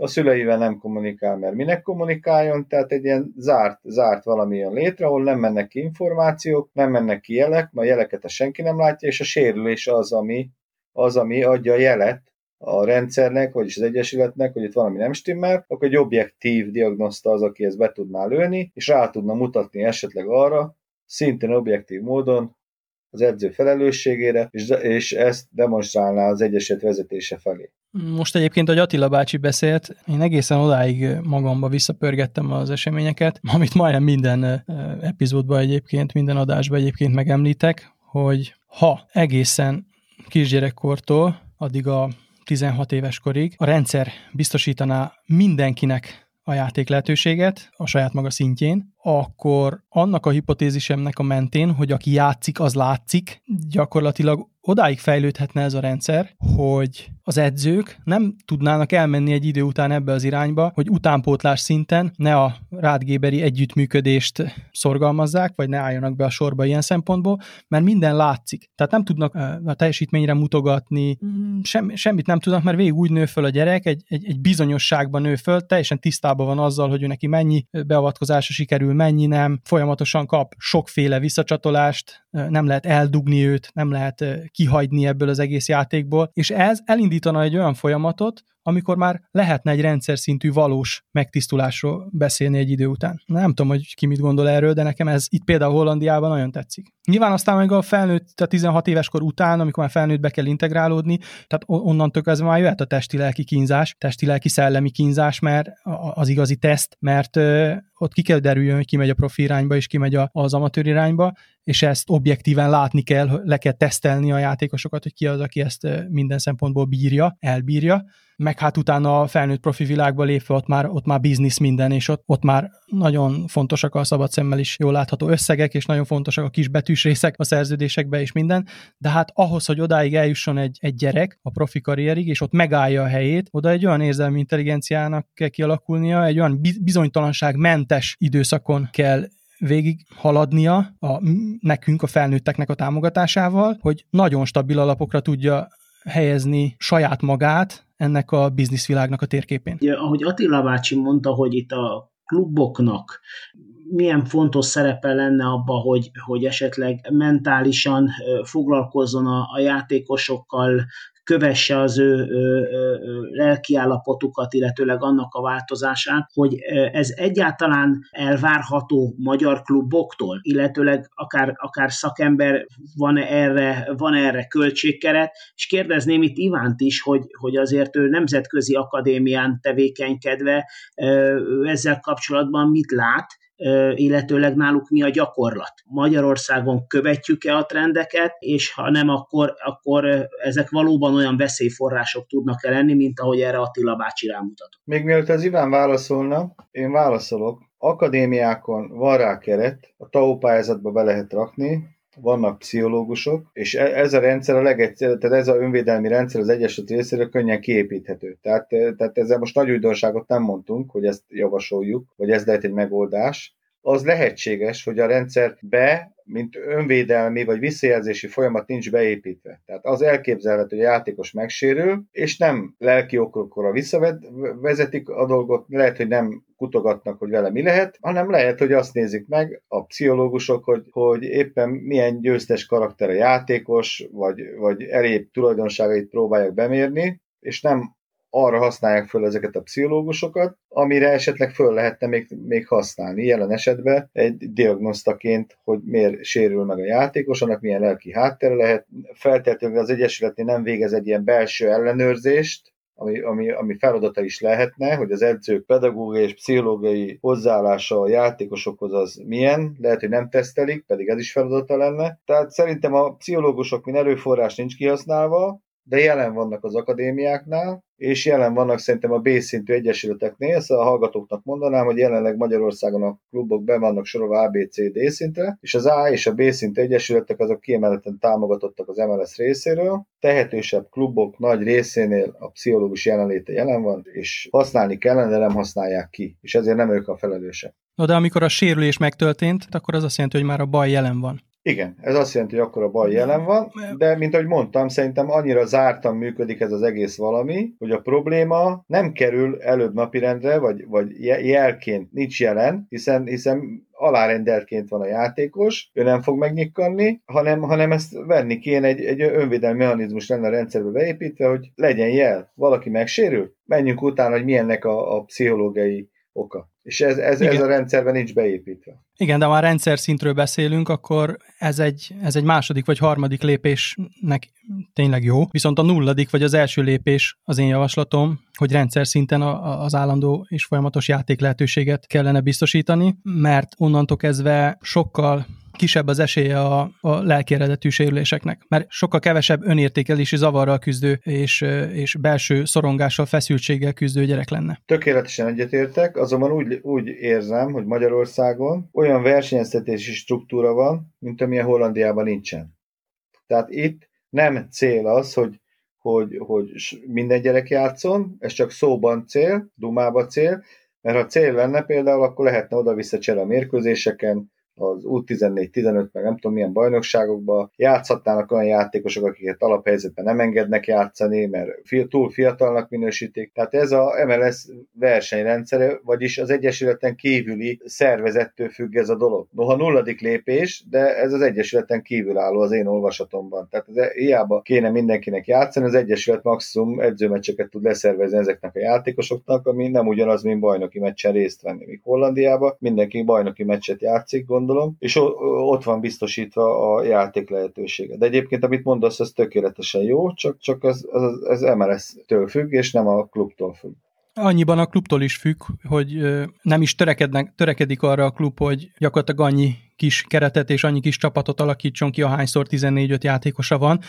a szüleivel nem kommunikál, mert minek kommunikáljon, tehát egy ilyen zárt, zárt valami jön létre, ahol nem mennek ki információk, nem mennek ki jelek, mert jeleket a senki nem látja, és a sérülés az, ami, az, ami adja a jelet a rendszernek, vagyis az egyesületnek, hogy itt valami nem stimmel, akkor egy objektív diagnoszta az, aki ezt be tudná lőni, és rá tudna mutatni esetleg arra, szintén objektív módon, az edző felelősségére, és, és ezt demonstrálná az Egyesület vezetése felé. Most egyébként, hogy Attila bácsi beszélt, én egészen odáig magamba visszapörgettem az eseményeket, amit majdnem minden epizódban egyébként, minden adásban egyébként megemlítek, hogy ha egészen kisgyerekkortól, addig a 16 éves korig a rendszer biztosítaná mindenkinek a játék lehetőséget a saját maga szintjén, akkor annak a hipotézisemnek a mentén, hogy aki játszik, az látszik, gyakorlatilag odáig fejlődhetne ez a rendszer, hogy az edzők nem tudnának elmenni egy idő után ebbe az irányba, hogy utánpótlás szinten ne a rádgéberi együttműködést szorgalmazzák, vagy ne álljanak be a sorba ilyen szempontból, mert minden látszik. Tehát nem tudnak a teljesítményre mutogatni, sem, semmit nem tudnak, mert végig úgy nő föl a gyerek, egy, egy, egy bizonyosságban nő föl, teljesen tisztában van azzal, hogy ő neki mennyi beavatkozása sikerül, mennyi nem, folyamatosan kap sokféle visszacsatolást, nem lehet eldugni őt, nem lehet kihagyni ebből az egész játékból, és ez elindítana egy olyan folyamatot, amikor már lehetne egy rendszer szintű valós megtisztulásról beszélni egy idő után. Nem tudom, hogy ki mit gondol erről, de nekem ez itt például Hollandiában nagyon tetszik. Nyilván aztán meg a felnőtt, tehát 16 éves kor után, amikor már felnőttbe kell integrálódni, tehát onnantól kezdve már jöhet a testi-lelki kínzás, testi-lelki szellemi kínzás, mert az igazi teszt, mert ott ki kell derüljön, hogy ki megy a profi irányba, és ki megy az amatőr irányba, és ezt objektíven látni kell, le kell tesztelni a játékosokat, hogy ki az, aki ezt minden szempontból bírja, elbírja, meg hát utána a felnőtt profi világba lépve ott már, ott már biznisz minden, és ott, ott már nagyon fontosak a szabad szemmel is jól látható összegek, és nagyon fontosak a kis betűs részek a szerződésekbe és minden, de hát ahhoz, hogy odáig eljusson egy, egy gyerek a profi karrierig, és ott megállja a helyét, oda egy olyan érzelmi intelligenciának kell kialakulnia, egy olyan bizonytalanság mentes időszakon kell végig haladnia a, nekünk, a felnőtteknek a támogatásával, hogy nagyon stabil alapokra tudja helyezni saját magát ennek a bizniszvilágnak a térképén. Ugye, ahogy Attila bácsi mondta, hogy itt a kluboknak milyen fontos szerepe lenne abba, hogy, hogy esetleg mentálisan foglalkozzon a, a játékosokkal, kövesse az ő, lelkiállapotukat, illetőleg annak a változását, hogy ez egyáltalán elvárható magyar kluboktól, illetőleg akár, akár szakember van erre, van erre költségkeret, és kérdezném itt Ivánt is, hogy, hogy azért ő nemzetközi akadémián tevékenykedve ezzel kapcsolatban mit lát, illetőleg náluk mi a gyakorlat. Magyarországon követjük-e a trendeket, és ha nem, akkor, akkor ezek valóban olyan veszélyforrások tudnak-e lenni, mint ahogy erre Attila bácsi rámutatott. Még mielőtt az Iván válaszolna, én válaszolok. Akadémiákon van rá keret, a TAO pályázatba be lehet rakni, vannak pszichológusok, és e- ez a rendszer a legegyszerűbb, tehát ez a önvédelmi rendszer az Egyesült részéről könnyen kiépíthető. Tehát, tehát ezzel most nagy újdonságot nem mondtunk, hogy ezt javasoljuk, hogy ez lehet egy megoldás, az lehetséges, hogy a rendszer be, mint önvédelmi vagy visszajelzési folyamat nincs beépítve. Tehát az elképzelhető, hogy a játékos megsérül, és nem lelki okokra visszavezetik a dolgot, lehet, hogy nem kutogatnak, hogy vele mi lehet, hanem lehet, hogy azt nézik meg a pszichológusok, hogy, hogy éppen milyen győztes karakter a játékos, vagy, vagy elébb tulajdonságait próbálják bemérni, és nem arra használják föl ezeket a pszichológusokat, amire esetleg föl lehetne még, még használni. Jelen esetben egy diagnosztaként, hogy miért sérül meg a játékos, annak milyen lelki háttere lehet. Feltétlenül az Egyesületnél nem végez egy ilyen belső ellenőrzést, ami, ami, ami feladata is lehetne, hogy az edzők pedagógiai és pszichológiai hozzáállása a játékosokhoz az milyen, lehet, hogy nem tesztelik, pedig ez is feladata lenne. Tehát szerintem a pszichológusok, mint erőforrás nincs kihasználva, de jelen vannak az akadémiáknál, és jelen vannak szerintem a B-szintű egyesületeknél, ezt a hallgatóknak mondanám, hogy jelenleg Magyarországon a klubok be vannak sorolva A, B, C, D szintre, és az A és a B szintű egyesületek azok kiemelten támogatottak az MLS részéről. Tehetősebb klubok nagy részénél a pszichológus jelenléte jelen van, és használni kellene, de nem használják ki, és ezért nem ők a felelősek. No, de amikor a sérülés megtörtént, akkor az azt jelenti, hogy már a baj jelen van. Igen, ez azt jelenti, hogy akkor a baj jelen van, de mint ahogy mondtam, szerintem annyira zártan működik ez az egész valami, hogy a probléma nem kerül előbb napirendre, vagy, vagy jelként nincs jelen, hiszen, hiszen alárendeltként van a játékos, ő nem fog megnyikkanni, hanem, hanem ezt venni kéne, egy, egy önvédelmi mechanizmus lenne a rendszerbe beépítve, hogy legyen jel. Valaki megsérül, menjünk utána, hogy milyennek a, a pszichológiai oka. És ez, ez, ez a rendszerben nincs beépítve. Igen, de ha már rendszer szintről beszélünk, akkor ez egy, ez egy második vagy harmadik lépésnek tényleg jó, viszont a nulladik vagy az első lépés az én javaslatom, hogy rendszer szinten a, az állandó és folyamatos játék lehetőséget kellene biztosítani, mert onnantól kezdve sokkal kisebb az esélye a, a lelki sérüléseknek, mert sokkal kevesebb önértékelési zavarral küzdő és, és belső szorongással, feszültséggel küzdő gyerek lenne. Tökéletesen egyetértek, azonban úgy, úgy érzem, hogy Magyarországon olyan versenyeztetési struktúra van, mint amilyen Hollandiában nincsen. Tehát itt nem cél az, hogy, hogy, hogy minden gyerek játszon, ez csak szóban cél, dumába cél, mert ha cél lenne például, akkor lehetne oda-vissza a mérkőzéseken, az U14-15, meg nem tudom milyen bajnokságokban játszhatnának olyan játékosok, akiket alaphelyzetben nem engednek játszani, mert túl fiatalnak minősítik. Tehát ez a MLS versenyrendszere, vagyis az Egyesületen kívüli szervezettől függ ez a dolog. Noha nulladik lépés, de ez az Egyesületen kívül álló az én olvasatomban. Tehát ez hiába kéne mindenkinek játszani, az Egyesület maximum edzőmeccseket tud leszervezni ezeknek a játékosoknak, ami nem ugyanaz, mint bajnoki meccsen részt venni. Míg Hollandiában mindenki bajnoki meccset játszik, gond gondolom, és ott van biztosítva a játék lehetősége. De egyébként, amit mondasz, ez tökéletesen jó, csak, csak ez, ez, ez MLS-től függ, és nem a klubtól függ annyiban a klubtól is függ, hogy nem is törekednek, törekedik arra a klub, hogy gyakorlatilag annyi kis keretet és annyi kis csapatot alakítson ki, ahányszor 14-5 játékosa van,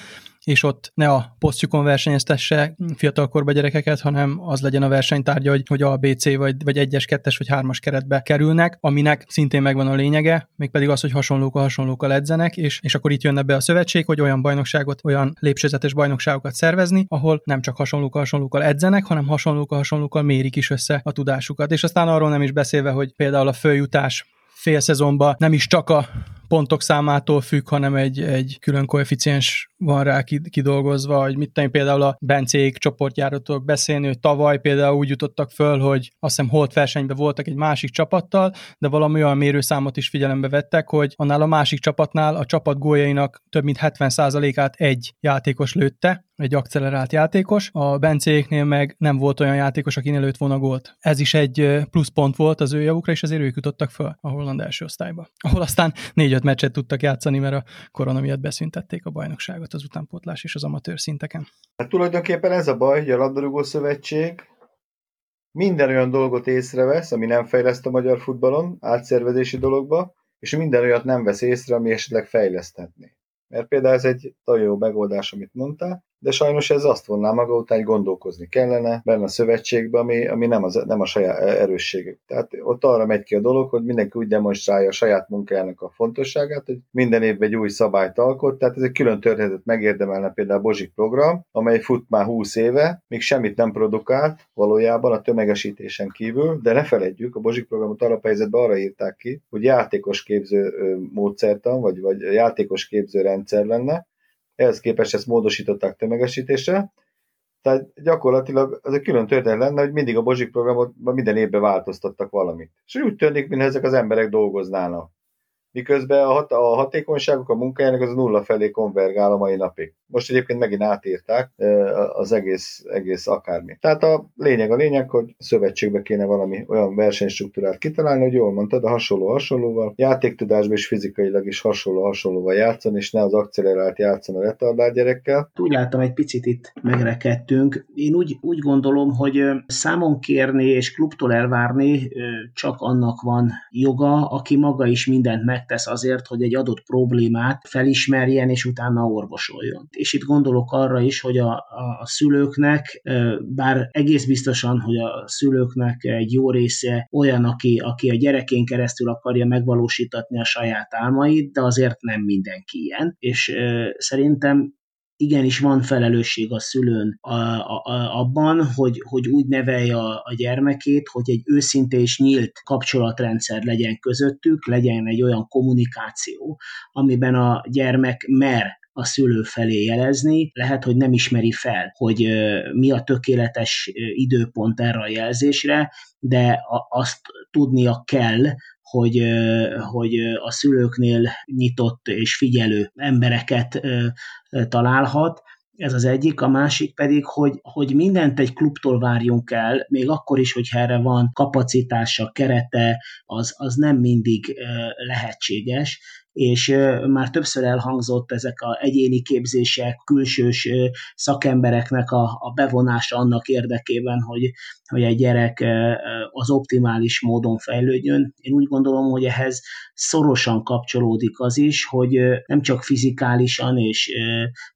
és ott ne a posztjukon versenyeztesse fiatalkorba gyerekeket, hanem az legyen a versenytárgya, hogy, hogy A, B, C vagy, vagy 1-es, 2-es vagy 3-as keretbe kerülnek, aminek szintén megvan a lényege, mégpedig az, hogy hasonlók a hasonlókkal edzenek, és, és akkor itt jönne be a szövetség, hogy olyan bajnokságot, olyan lépcsőzetes bajnokságokat szervezni, ahol nem csak hasonlók a hasonlókkal edzenek, hanem hasonlók a hasonlókkal mérik is össze a tudásukat. És aztán arról nem is beszélve, hogy például a följutás fél szezonban nem is csak a pontok számától függ, hanem egy, egy külön koeficiens van rá kidolgozva, hogy mit tenni, például a Bencék csoportjáról tudok beszélni, hogy tavaly például úgy jutottak föl, hogy azt hiszem holt versenyben voltak egy másik csapattal, de valami olyan mérőszámot is figyelembe vettek, hogy annál a másik csapatnál a csapat góljainak több mint 70%-át egy játékos lőtte, egy accelerált játékos, a Bencéknél meg nem volt olyan játékos, aki lőtt volna gólt. Ez is egy pluszpont volt az ő javukra, és ezért ők jutottak föl a holland első osztályba. Ahol aztán négy-öt meccset tudtak játszani, mert a korona miatt beszüntették a bajnokságot az utánpótlás és az amatőr szinteken. Hát tulajdonképpen ez a baj, hogy a labdarúgó szövetség minden olyan dolgot észrevesz, ami nem fejleszt a magyar futballon, átszervezési dologba, és minden olyat nem vesz észre, ami esetleg fejleszthetné. Mert például ez egy nagyon jó megoldás, amit mondtál, de sajnos ez azt vonná maga után, hogy gondolkozni kellene benne a szövetségben, ami, ami nem, az, nem a saját erősségük. Tehát ott arra megy ki a dolog, hogy mindenki úgy demonstrálja a saját munkájának a fontosságát, hogy minden évben egy új szabályt alkot, tehát ez egy külön történetet megérdemelne például a Bozsik program, amely fut már 20 éve, még semmit nem produkált valójában a tömegesítésen kívül, de ne feledjük, a Bozsik programot alaphelyzetben arra írták ki, hogy játékos képző módszertan, vagy, vagy játékos képző rendszer lenne, ehhez képest ezt módosították tömegesítésre, tehát gyakorlatilag az egy külön történet lenne, hogy mindig a Bozsik programot minden évben változtattak valamit. És úgy tűnik, mintha ezek az emberek dolgoznának miközben a, hat, a hatékonyságuk a munkájának az nulla felé konvergál a mai napig. Most egyébként megint átírták az egész, egész akármi. Tehát a lényeg a lényeg, hogy szövetségbe kéne valami olyan versenystruktúrát kitalálni, hogy jól mondtad, a hasonló hasonlóval, játéktudásban és fizikailag is hasonló hasonlóval játszani, és ne az accelerált játszani a retardált gyerekkel. Úgy láttam, egy picit itt megrekedtünk. Én úgy, úgy gondolom, hogy számon kérni és klubtól elvárni csak annak van joga, aki maga is mindent meg megtesz azért, hogy egy adott problémát felismerjen és utána orvosoljon. És itt gondolok arra is, hogy a, a, szülőknek, bár egész biztosan, hogy a szülőknek egy jó része olyan, aki, aki a gyerekén keresztül akarja megvalósítatni a saját álmait, de azért nem mindenki ilyen. És szerintem igenis van felelősség a szülőn a, a, a, abban, hogy, hogy úgy nevelje a, a gyermekét, hogy egy őszinte és nyílt kapcsolatrendszer legyen közöttük, legyen egy olyan kommunikáció, amiben a gyermek mer a szülő felé jelezni, lehet, hogy nem ismeri fel, hogy mi a tökéletes időpont erre a jelzésre, de azt tudnia kell, hogy, hogy a szülőknél nyitott és figyelő embereket találhat, ez az egyik, a másik pedig, hogy, hogy mindent egy klubtól várjunk el, még akkor is, hogyha erre van kapacitása, kerete, az, az nem mindig lehetséges, és már többször elhangzott ezek a egyéni képzések, külsős szakembereknek a, a bevonása annak érdekében, hogy, hogy egy gyerek az optimális módon fejlődjön. Én úgy gondolom, hogy ehhez szorosan kapcsolódik az is, hogy nem csak fizikálisan és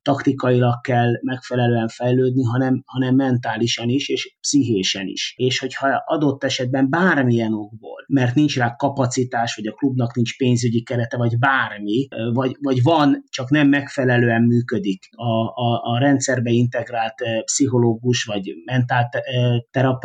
taktikailag kell megfelelően fejlődni, hanem, hanem mentálisan is, és pszichésen is. És hogyha adott esetben bármilyen okból, mert nincs rá kapacitás, vagy a klubnak nincs pénzügyi kerete, vagy bár bármi, vagy, vagy van, csak nem megfelelően működik a, a, a rendszerbe integrált pszichológus vagy mentálterapeuta,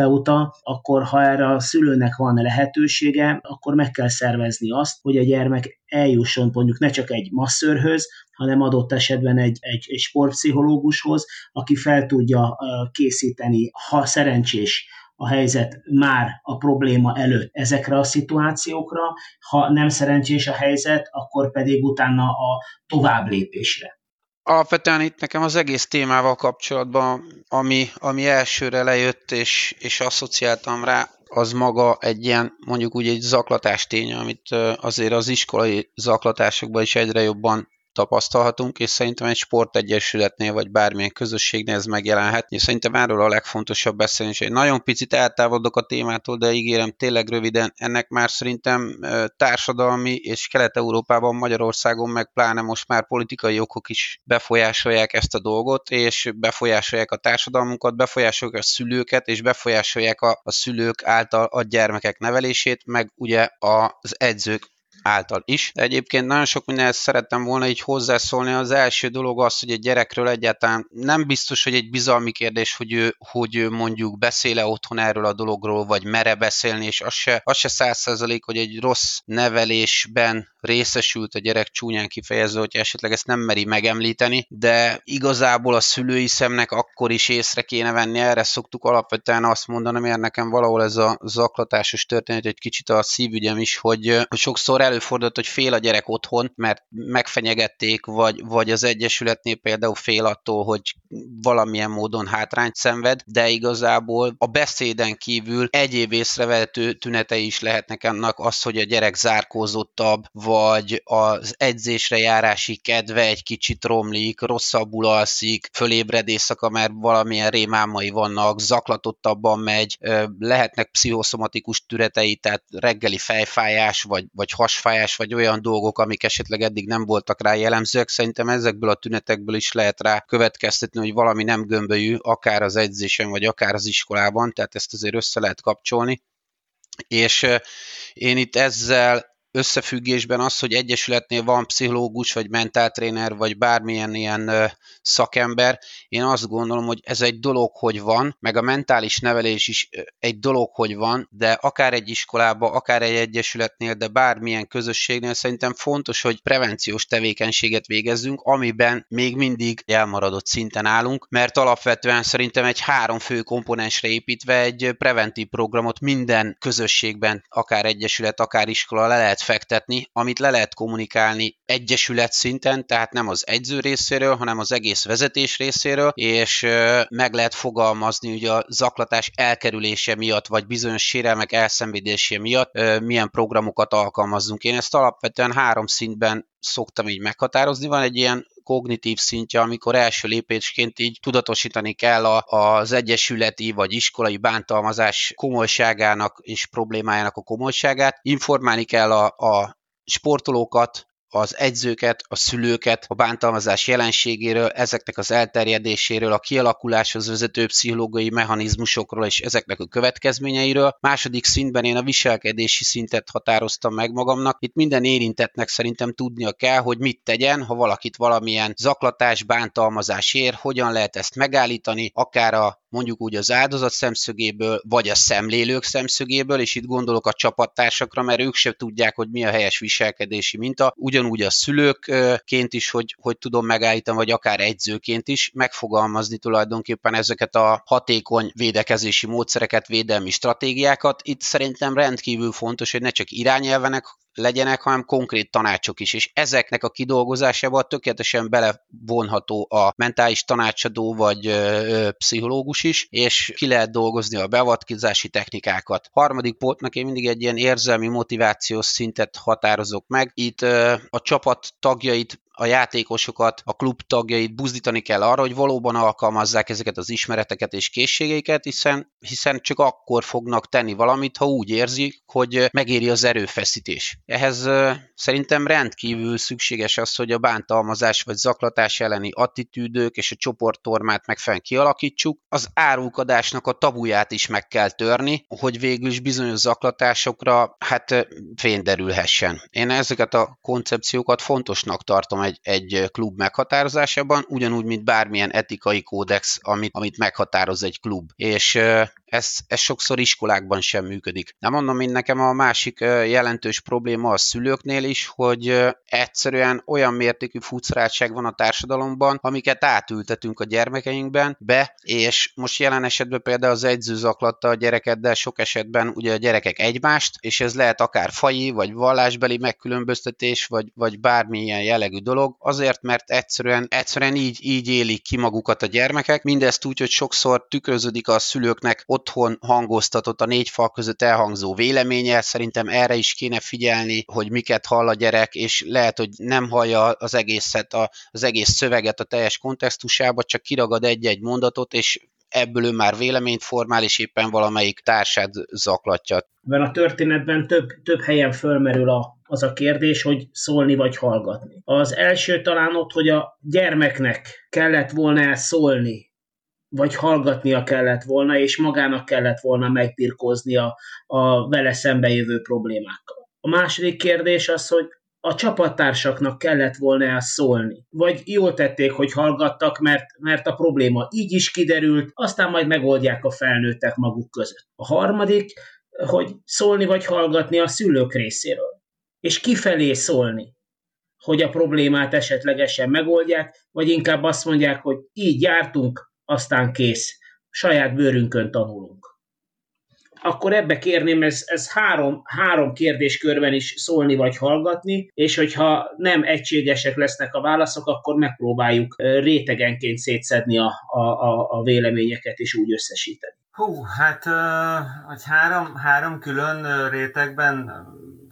akkor ha erre a szülőnek van lehetősége, akkor meg kell szervezni azt, hogy a gyermek eljusson mondjuk ne csak egy masszörhöz, hanem adott esetben egy, egy, egy sportpszichológushoz, aki fel tudja készíteni, ha szerencsés a helyzet már a probléma előtt ezekre a szituációkra, ha nem szerencsés a helyzet, akkor pedig utána a tovább lépésre. Alapvetően itt nekem az egész témával kapcsolatban, ami, ami elsőre lejött és, és asszociáltam rá, az maga egy ilyen, mondjuk úgy egy zaklatás tény, amit azért az iskolai zaklatásokban is egyre jobban tapasztalhatunk, és szerintem egy sportegyesületnél, vagy bármilyen közösségnél ez megjelenhet. És szerintem erről a legfontosabb beszélni, és egy nagyon picit eltávolodok a témától, de ígérem tényleg röviden, ennek már szerintem társadalmi és Kelet-Európában, Magyarországon, meg pláne most már politikai okok is befolyásolják ezt a dolgot, és befolyásolják a társadalmunkat, befolyásolják a szülőket, és befolyásolják a, a szülők által a gyermekek nevelését, meg ugye az edzők által is. Egyébként nagyon sok mindenhez szerettem volna így hozzászólni. Az első dolog az, hogy egy gyerekről egyáltalán nem biztos, hogy egy bizalmi kérdés, hogy ő, hogy ő mondjuk beszéle otthon erről a dologról, vagy mere beszélni, és az se, az se száz hogy egy rossz nevelésben részesült a gyerek csúnyán kifejező, hogy esetleg ezt nem meri megemlíteni, de igazából a szülői szemnek akkor is észre kéne venni, erre szoktuk alapvetően azt mondani, mert nekem valahol ez a zaklatásos történet egy kicsit a szívügyem is, hogy, sokszor előfordult, hogy fél a gyerek otthon, mert megfenyegették, vagy, vagy az egyesületnél például fél attól, hogy valamilyen módon hátrányt szenved, de igazából a beszéden kívül egyéb észrevehető tünetei is lehetnek annak az, hogy a gyerek zárkózottabb, vagy az edzésre járási kedve egy kicsit romlik, rosszabbul alszik, fölébred éjszaka, mert valamilyen rémálmai vannak, zaklatottabban megy, lehetnek pszichoszomatikus türetei, tehát reggeli fejfájás, vagy, vagy hasfájás, vagy olyan dolgok, amik esetleg eddig nem voltak rá jellemzőek. Szerintem ezekből a tünetekből is lehet rá következtetni, hogy valami nem gömbölyű, akár az edzésen, vagy akár az iskolában, tehát ezt azért össze lehet kapcsolni. És én itt ezzel összefüggésben az, hogy egyesületnél van pszichológus, vagy mentáltréner, vagy bármilyen ilyen szakember, én azt gondolom, hogy ez egy dolog, hogy van, meg a mentális nevelés is egy dolog, hogy van, de akár egy iskolába, akár egy egyesületnél, de bármilyen közösségnél szerintem fontos, hogy prevenciós tevékenységet végezzünk, amiben még mindig elmaradott szinten állunk, mert alapvetően szerintem egy három fő komponensre építve egy preventív programot minden közösségben, akár egyesület, akár iskola le lehet fektetni, amit le lehet kommunikálni egyesület szinten, tehát nem az egyző részéről, hanem az egész vezetés részéről, és meg lehet fogalmazni ugye a zaklatás elkerülése miatt, vagy bizonyos sérelmek elszenvedése miatt milyen programokat alkalmazzunk. Én ezt alapvetően három szintben szoktam így meghatározni. Van egy ilyen kognitív szintje, amikor első lépésként így tudatosítani kell a, az egyesületi vagy iskolai bántalmazás komolyságának és problémájának a komolyságát. Informálni kell a, a sportolókat, az egyzőket, a szülőket, a bántalmazás jelenségéről, ezeknek az elterjedéséről, a kialakuláshoz vezető pszichológiai mechanizmusokról és ezeknek a következményeiről. Második szintben én a viselkedési szintet határoztam meg magamnak. Itt minden érintetnek szerintem tudnia kell, hogy mit tegyen, ha valakit valamilyen zaklatás, bántalmazás ér, hogyan lehet ezt megállítani, akár a mondjuk úgy az áldozat szemszögéből, vagy a szemlélők szemszögéből, és itt gondolok a csapattársakra, mert ők sem tudják, hogy mi a helyes viselkedési minta, ugyanúgy a szülőkként is, hogy, hogy tudom megállítani, vagy akár egyzőként is megfogalmazni tulajdonképpen ezeket a hatékony védekezési módszereket, védelmi stratégiákat. Itt szerintem rendkívül fontos, hogy ne csak irányelvenek legyenek, hanem konkrét tanácsok is, és ezeknek a kidolgozásával tökéletesen belevonható a mentális tanácsadó vagy ö, pszichológus is, és ki lehet dolgozni a beavatkozási technikákat. Harmadik pontnak én mindig egy ilyen érzelmi motivációs szintet határozok meg. Itt ö, a csapat tagjait a játékosokat, a klub tagjait buzdítani kell arra, hogy valóban alkalmazzák ezeket az ismereteket és készségeiket, hiszen, hiszen csak akkor fognak tenni valamit, ha úgy érzik, hogy megéri az erőfeszítés. Ehhez szerintem rendkívül szükséges az, hogy a bántalmazás vagy zaklatás elleni attitűdök és a csoporttormát megfelelően kialakítsuk. Az árulkodásnak a tabuját is meg kell törni, hogy végül is bizonyos zaklatásokra hát fényderülhessen. Én ezeket a koncepciókat fontosnak tartom egy, egy klub meghatározásában, ugyanúgy, mint bármilyen etikai kódex, amit, amit meghatároz egy klub. És ez, ez sokszor iskolákban sem működik. Nem mondom, én nekem a másik jelentős probléma a szülőknél is, hogy egyszerűen olyan mértékű fucrátság van a társadalomban, amiket átültetünk a gyermekeinkben be, és most jelen esetben például az edző zaklatta a gyereket, de sok esetben ugye a gyerekek egymást, és ez lehet akár faji, vagy vallásbeli megkülönböztetés, vagy, vagy bármilyen jellegű dolog, azért, mert egyszerűen, egyszerűen így, így élik ki magukat a gyermekek, mindezt úgy, hogy sokszor tükröződik a szülőknek otthon hangoztatott a négy fal között elhangzó véleménye, szerintem erre is kéne figyelni, hogy miket hall a gyerek, és lehet, hogy nem hallja az egészet, az egész szöveget a teljes kontextusába, csak kiragad egy-egy mondatot, és ebből ő már véleményt formál, és éppen valamelyik társát zaklatja. Mert a történetben több, több helyen fölmerül a, az a kérdés, hogy szólni vagy hallgatni. Az első talán ott, hogy a gyermeknek kellett volna szólni, vagy hallgatnia kellett volna, és magának kellett volna megpirkóznia a vele szembe jövő problémákkal. A második kérdés az, hogy a csapattársaknak kellett volna el szólni. Vagy jól tették, hogy hallgattak, mert, mert a probléma így is kiderült, aztán majd megoldják a felnőttek maguk között. A harmadik, hogy szólni vagy hallgatni a szülők részéről. És kifelé szólni, hogy a problémát esetlegesen megoldják, vagy inkább azt mondják, hogy így jártunk, aztán kész. Saját bőrünkön tanulunk. Akkor ebbe kérném, ez, ez három, három kérdéskörben is szólni vagy hallgatni, és hogyha nem egységesek lesznek a válaszok, akkor megpróbáljuk rétegenként szétszedni a, a, a, a véleményeket és úgy összesíteni. Hú, hát, hogy három, három külön rétegben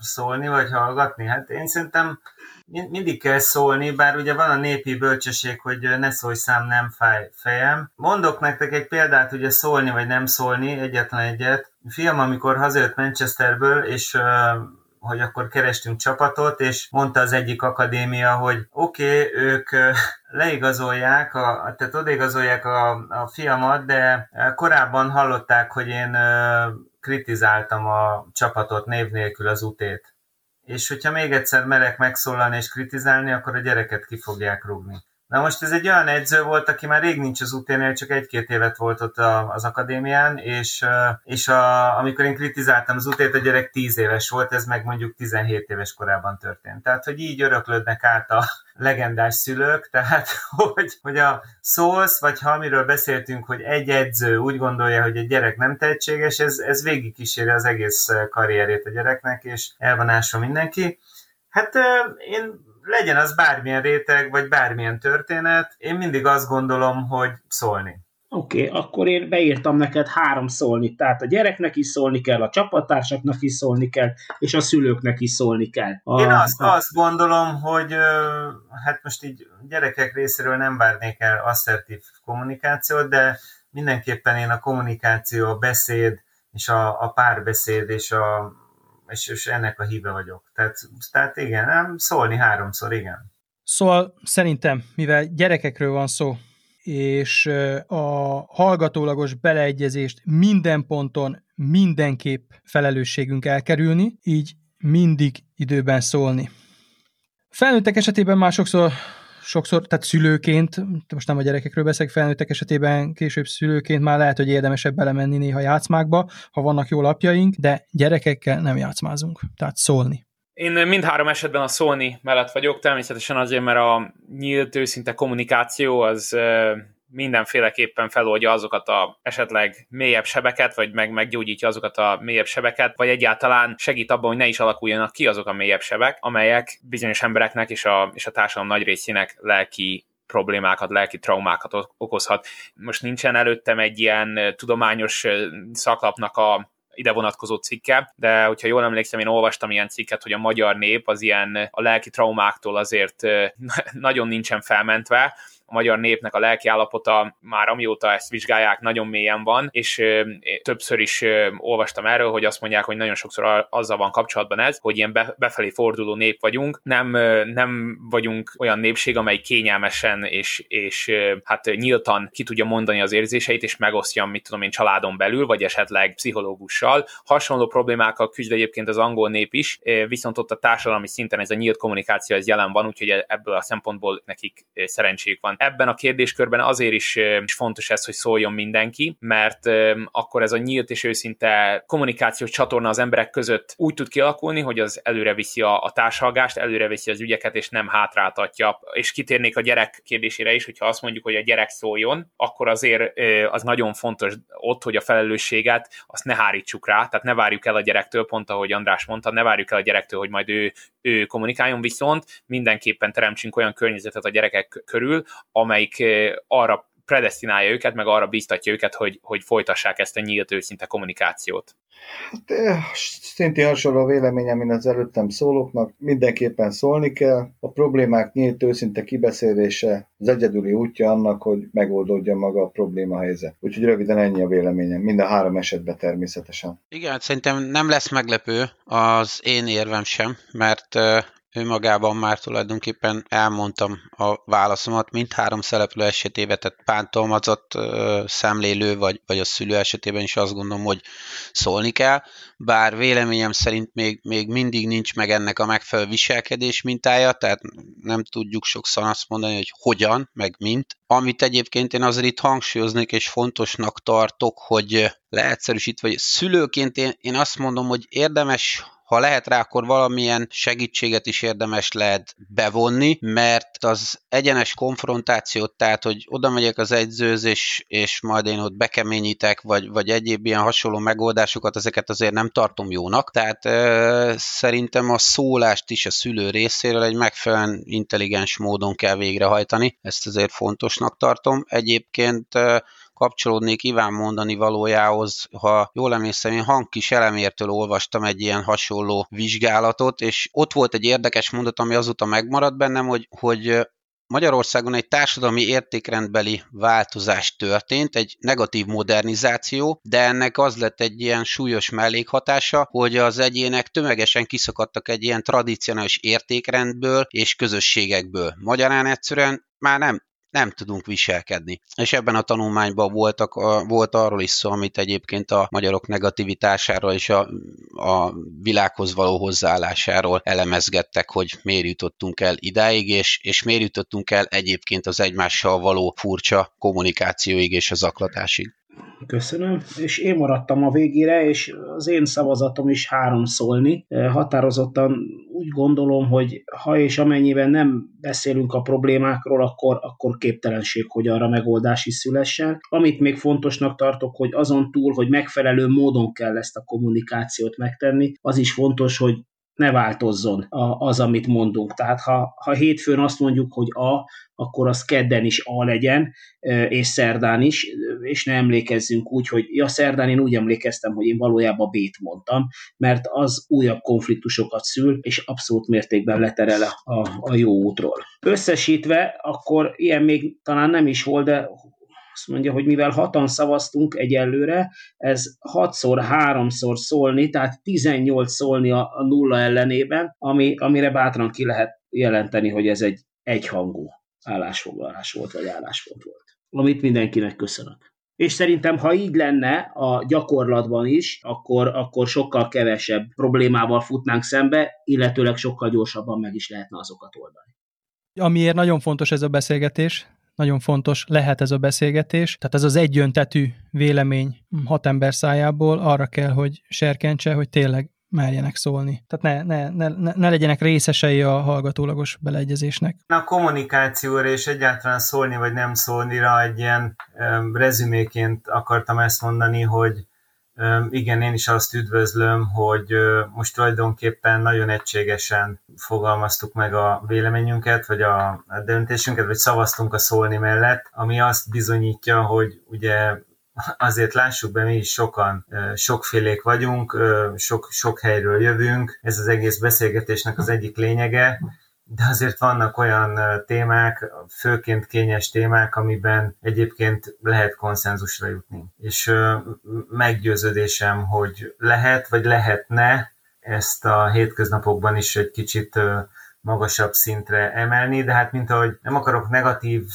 szólni vagy hallgatni, hát én szerintem mindig kell szólni, bár ugye van a népi bölcsesség, hogy ne szólj szám, nem fáj fejem. Mondok nektek egy példát, ugye szólni vagy nem szólni, egyetlen egyet. A fiam, amikor hazajött Manchesterből, és hogy akkor kerestünk csapatot, és mondta az egyik akadémia, hogy oké, okay, ők leigazolják, a, tehát odaigazolják a, a fiamat, de korábban hallották, hogy én kritizáltam a csapatot név nélkül az utét és hogyha még egyszer merek megszólalni és kritizálni, akkor a gyereket ki fogják rúgni. Na most ez egy olyan edző volt, aki már rég nincs az úténél, csak egy-két évet volt ott az akadémián, és, és a, amikor én kritizáltam az útét, a gyerek 10 éves volt, ez meg mondjuk 17 éves korában történt. Tehát, hogy így öröklődnek át a legendás szülők, tehát, hogy, hogy a szólsz, vagy ha amiről beszéltünk, hogy egy edző úgy gondolja, hogy egy gyerek nem tehetséges, ez, ez végig kíséri az egész karrierét a gyereknek, és elvanásol mindenki. Hát én legyen az bármilyen réteg, vagy bármilyen történet, én mindig azt gondolom, hogy szólni. Oké, okay, akkor én beírtam neked három szólni. Tehát a gyereknek is szólni kell, a csapattársaknak is szólni kell, és a szülőknek is szólni kell. A, én azt, azt gondolom, hogy hát most így gyerekek részéről nem várnék el asszertív kommunikációt, de mindenképpen én a kommunikáció, a beszéd, és a, a párbeszéd, és a és, és ennek a híve vagyok. Tehát, tehát igen, nem, szólni háromszor, igen. Szóval szerintem, mivel gyerekekről van szó, és a hallgatólagos beleegyezést minden ponton mindenképp felelősségünk elkerülni, így mindig időben szólni. Felnőttek esetében már sokszor sokszor, tehát szülőként, most nem a gyerekekről beszélek, felnőttek esetében később szülőként már lehet, hogy érdemesebb belemenni néha játszmákba, ha vannak jó lapjaink, de gyerekekkel nem játszmázunk, tehát szólni. Én mindhárom esetben a szólni mellett vagyok, természetesen azért, mert a nyílt, őszinte kommunikáció az mindenféleképpen feloldja azokat a esetleg mélyebb sebeket, vagy meg meggyógyítja azokat a mélyebb sebeket, vagy egyáltalán segít abban, hogy ne is alakuljanak ki azok a mélyebb sebek, amelyek bizonyos embereknek és a, és a társadalom nagy részének lelki problémákat, lelki traumákat okozhat. Most nincsen előttem egy ilyen tudományos szaklapnak a ide vonatkozó cikke, de hogyha jól emlékszem, én olvastam ilyen cikket, hogy a magyar nép az ilyen a lelki traumáktól azért nagyon nincsen felmentve, a magyar népnek a lelki állapota már amióta ezt vizsgálják, nagyon mélyen van, és többször is olvastam erről, hogy azt mondják, hogy nagyon sokszor azzal van kapcsolatban ez, hogy ilyen befelé forduló nép vagyunk, nem, nem vagyunk olyan népség, amely kényelmesen és, és hát nyíltan ki tudja mondani az érzéseit, és megosztja, mit tudom én, családon belül, vagy esetleg pszichológussal. Hasonló problémákkal küzd egyébként az angol nép is, viszont ott a társadalmi szinten ez a nyílt kommunikáció ez jelen van, úgyhogy ebből a szempontból nekik szerencséjük van ebben a kérdéskörben azért is, is fontos ez, hogy szóljon mindenki, mert akkor ez a nyílt és őszinte kommunikációs csatorna az emberek között úgy tud kialakulni, hogy az előre viszi a, a társalgást, előre viszi az ügyeket, és nem hátráltatja. És kitérnék a gyerek kérdésére is, hogyha azt mondjuk, hogy a gyerek szóljon, akkor azért az nagyon fontos ott, hogy a felelősséget azt ne hárítsuk rá, tehát ne várjuk el a gyerektől, pont ahogy András mondta, ne várjuk el a gyerektől, hogy majd ő, ő kommunikáljon, viszont mindenképpen teremtsünk olyan környezetet a gyerekek körül, amelyik arra predestinálja őket, meg arra biztatja őket, hogy, hogy folytassák ezt a nyílt őszinte kommunikációt. Hát, szintén hasonló a véleményem, mint az előttem szólóknak. Mindenképpen szólni kell. A problémák nyílt őszinte kibeszélése az egyedüli útja annak, hogy megoldódja maga a probléma helyzet. Úgyhogy röviden ennyi a véleményem. Mind a három esetben természetesen. Igen, szerintem nem lesz meglepő az én érvem sem, mert önmagában már tulajdonképpen elmondtam a válaszomat mindhárom szereplő esetében, tehát pántalmazott szemlélő, vagy, vagy a szülő esetében is azt gondolom, hogy szólni kell, bár véleményem szerint még, még mindig nincs meg ennek a megfelelő viselkedés mintája, tehát nem tudjuk sokszor azt mondani, hogy hogyan, meg mint. Amit egyébként én azért itt hangsúlyoznék, és fontosnak tartok, hogy leegyszerűsítve, vagy szülőként én, én azt mondom, hogy érdemes ha lehet rá, akkor valamilyen segítséget is érdemes lehet bevonni, mert az egyenes konfrontációt, tehát hogy oda megyek az egyzőz, és, és majd én ott bekeményítek, vagy, vagy egyéb ilyen hasonló megoldásokat, ezeket azért nem tartom jónak. Tehát e, szerintem a szólást is a szülő részéről egy megfelelően intelligens módon kell végrehajtani, ezt azért fontosnak tartom. Egyébként e, kapcsolódnék Iván mondani valójához, ha jól emlékszem, én hangkis elemértől olvastam egy ilyen hasonló vizsgálatot, és ott volt egy érdekes mondat, ami azóta megmaradt bennem, hogy, hogy Magyarországon egy társadalmi értékrendbeli változás történt, egy negatív modernizáció, de ennek az lett egy ilyen súlyos mellékhatása, hogy az egyének tömegesen kiszakadtak egy ilyen tradicionális értékrendből és közösségekből. Magyarán egyszerűen már nem nem tudunk viselkedni. És ebben a tanulmányban voltak, volt arról is szó, amit egyébként a magyarok negativitásáról és a, a világhoz való hozzáállásáról elemezgettek, hogy miért jutottunk el idáig, és, és miért jutottunk el egyébként az egymással való furcsa kommunikációig és az zaklatásig. Köszönöm. És én maradtam a végére, és az én szavazatom is három szólni. Eh, határozottan úgy gondolom, hogy ha és amennyiben nem beszélünk a problémákról, akkor, akkor képtelenség, hogy arra megoldás is szülessen. Amit még fontosnak tartok, hogy azon túl, hogy megfelelő módon kell ezt a kommunikációt megtenni, az is fontos, hogy ne változzon az, amit mondunk. Tehát ha, ha hétfőn azt mondjuk, hogy A, akkor az kedden is A legyen, és szerdán is, és ne emlékezzünk úgy, hogy ja, szerdán én úgy emlékeztem, hogy én valójában B-t mondtam, mert az újabb konfliktusokat szül, és abszolút mértékben leterel a, a jó útról. Összesítve, akkor ilyen még talán nem is volt, de azt mondja, hogy mivel hatan szavaztunk egyelőre, ez 6-szor, 3-szor szólni, tehát 18 szólni a, a nulla ellenében, ami, amire bátran ki lehet jelenteni, hogy ez egy egyhangú állásfoglalás volt, vagy álláspont volt. Amit mindenkinek köszönök. És szerintem, ha így lenne a gyakorlatban is, akkor, akkor sokkal kevesebb problémával futnánk szembe, illetőleg sokkal gyorsabban meg is lehetne azokat oldani. Amiért nagyon fontos ez a beszélgetés, nagyon fontos lehet ez a beszélgetés. Tehát ez az egyöntetű vélemény hat ember szájából arra kell, hogy serkentse, hogy tényleg merjenek szólni. Tehát ne, ne, ne, ne legyenek részesei a hallgatólagos beleegyezésnek. A kommunikációra és egyáltalán szólni vagy nem szólnira egy ilyen rezüméként akartam ezt mondani, hogy igen, én is azt üdvözlöm, hogy most tulajdonképpen nagyon egységesen fogalmaztuk meg a véleményünket, vagy a döntésünket, vagy szavaztunk a szólni mellett, ami azt bizonyítja, hogy ugye azért lássuk be, mi is sokan sokfélék vagyunk, sok, sok helyről jövünk, ez az egész beszélgetésnek az egyik lényege, de azért vannak olyan témák, főként kényes témák, amiben egyébként lehet konszenzusra jutni. És meggyőződésem, hogy lehet, vagy lehetne ezt a hétköznapokban is egy kicsit magasabb szintre emelni, de hát mint ahogy nem akarok negatív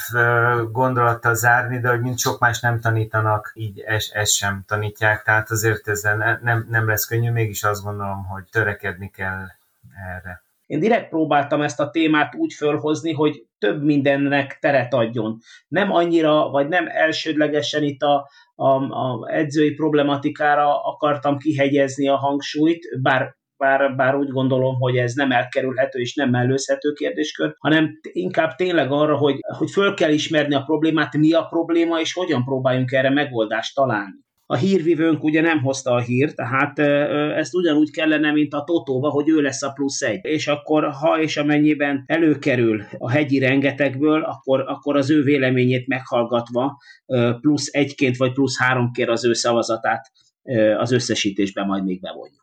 gondolattal zárni, de hogy mint sok más nem tanítanak, így ezt ez sem tanítják, tehát azért ezzel nem, nem lesz könnyű, mégis azt gondolom, hogy törekedni kell erre. Én direkt próbáltam ezt a témát úgy fölhozni, hogy több mindennek teret adjon. Nem annyira, vagy nem elsődlegesen itt a, a, a edzői problematikára akartam kihegyezni a hangsúlyt, bár bár, bár úgy gondolom, hogy ez nem elkerülhető és nem mellőzhető kérdéskör, hanem inkább tényleg arra, hogy, hogy föl kell ismerni a problémát, mi a probléma, és hogyan próbáljunk erre megoldást találni a hírvivőnk ugye nem hozta a hírt, tehát ezt ugyanúgy kellene, mint a Totóba, hogy ő lesz a plusz egy. És akkor, ha és amennyiben előkerül a hegyi rengetegből, akkor, akkor az ő véleményét meghallgatva plusz egyként vagy plusz háromként az ő szavazatát az összesítésben majd még bevonjuk.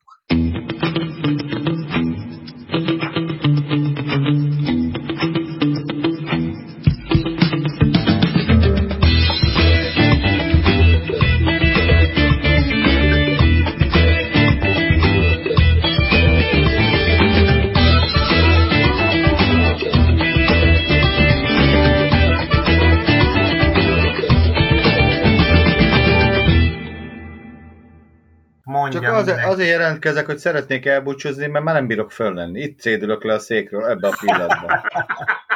Csak azért, azért jelentkezek, hogy szeretnék elbúcsúzni, mert már nem bírok föllenni. Itt cédülök le a székről ebbe a pillanatban.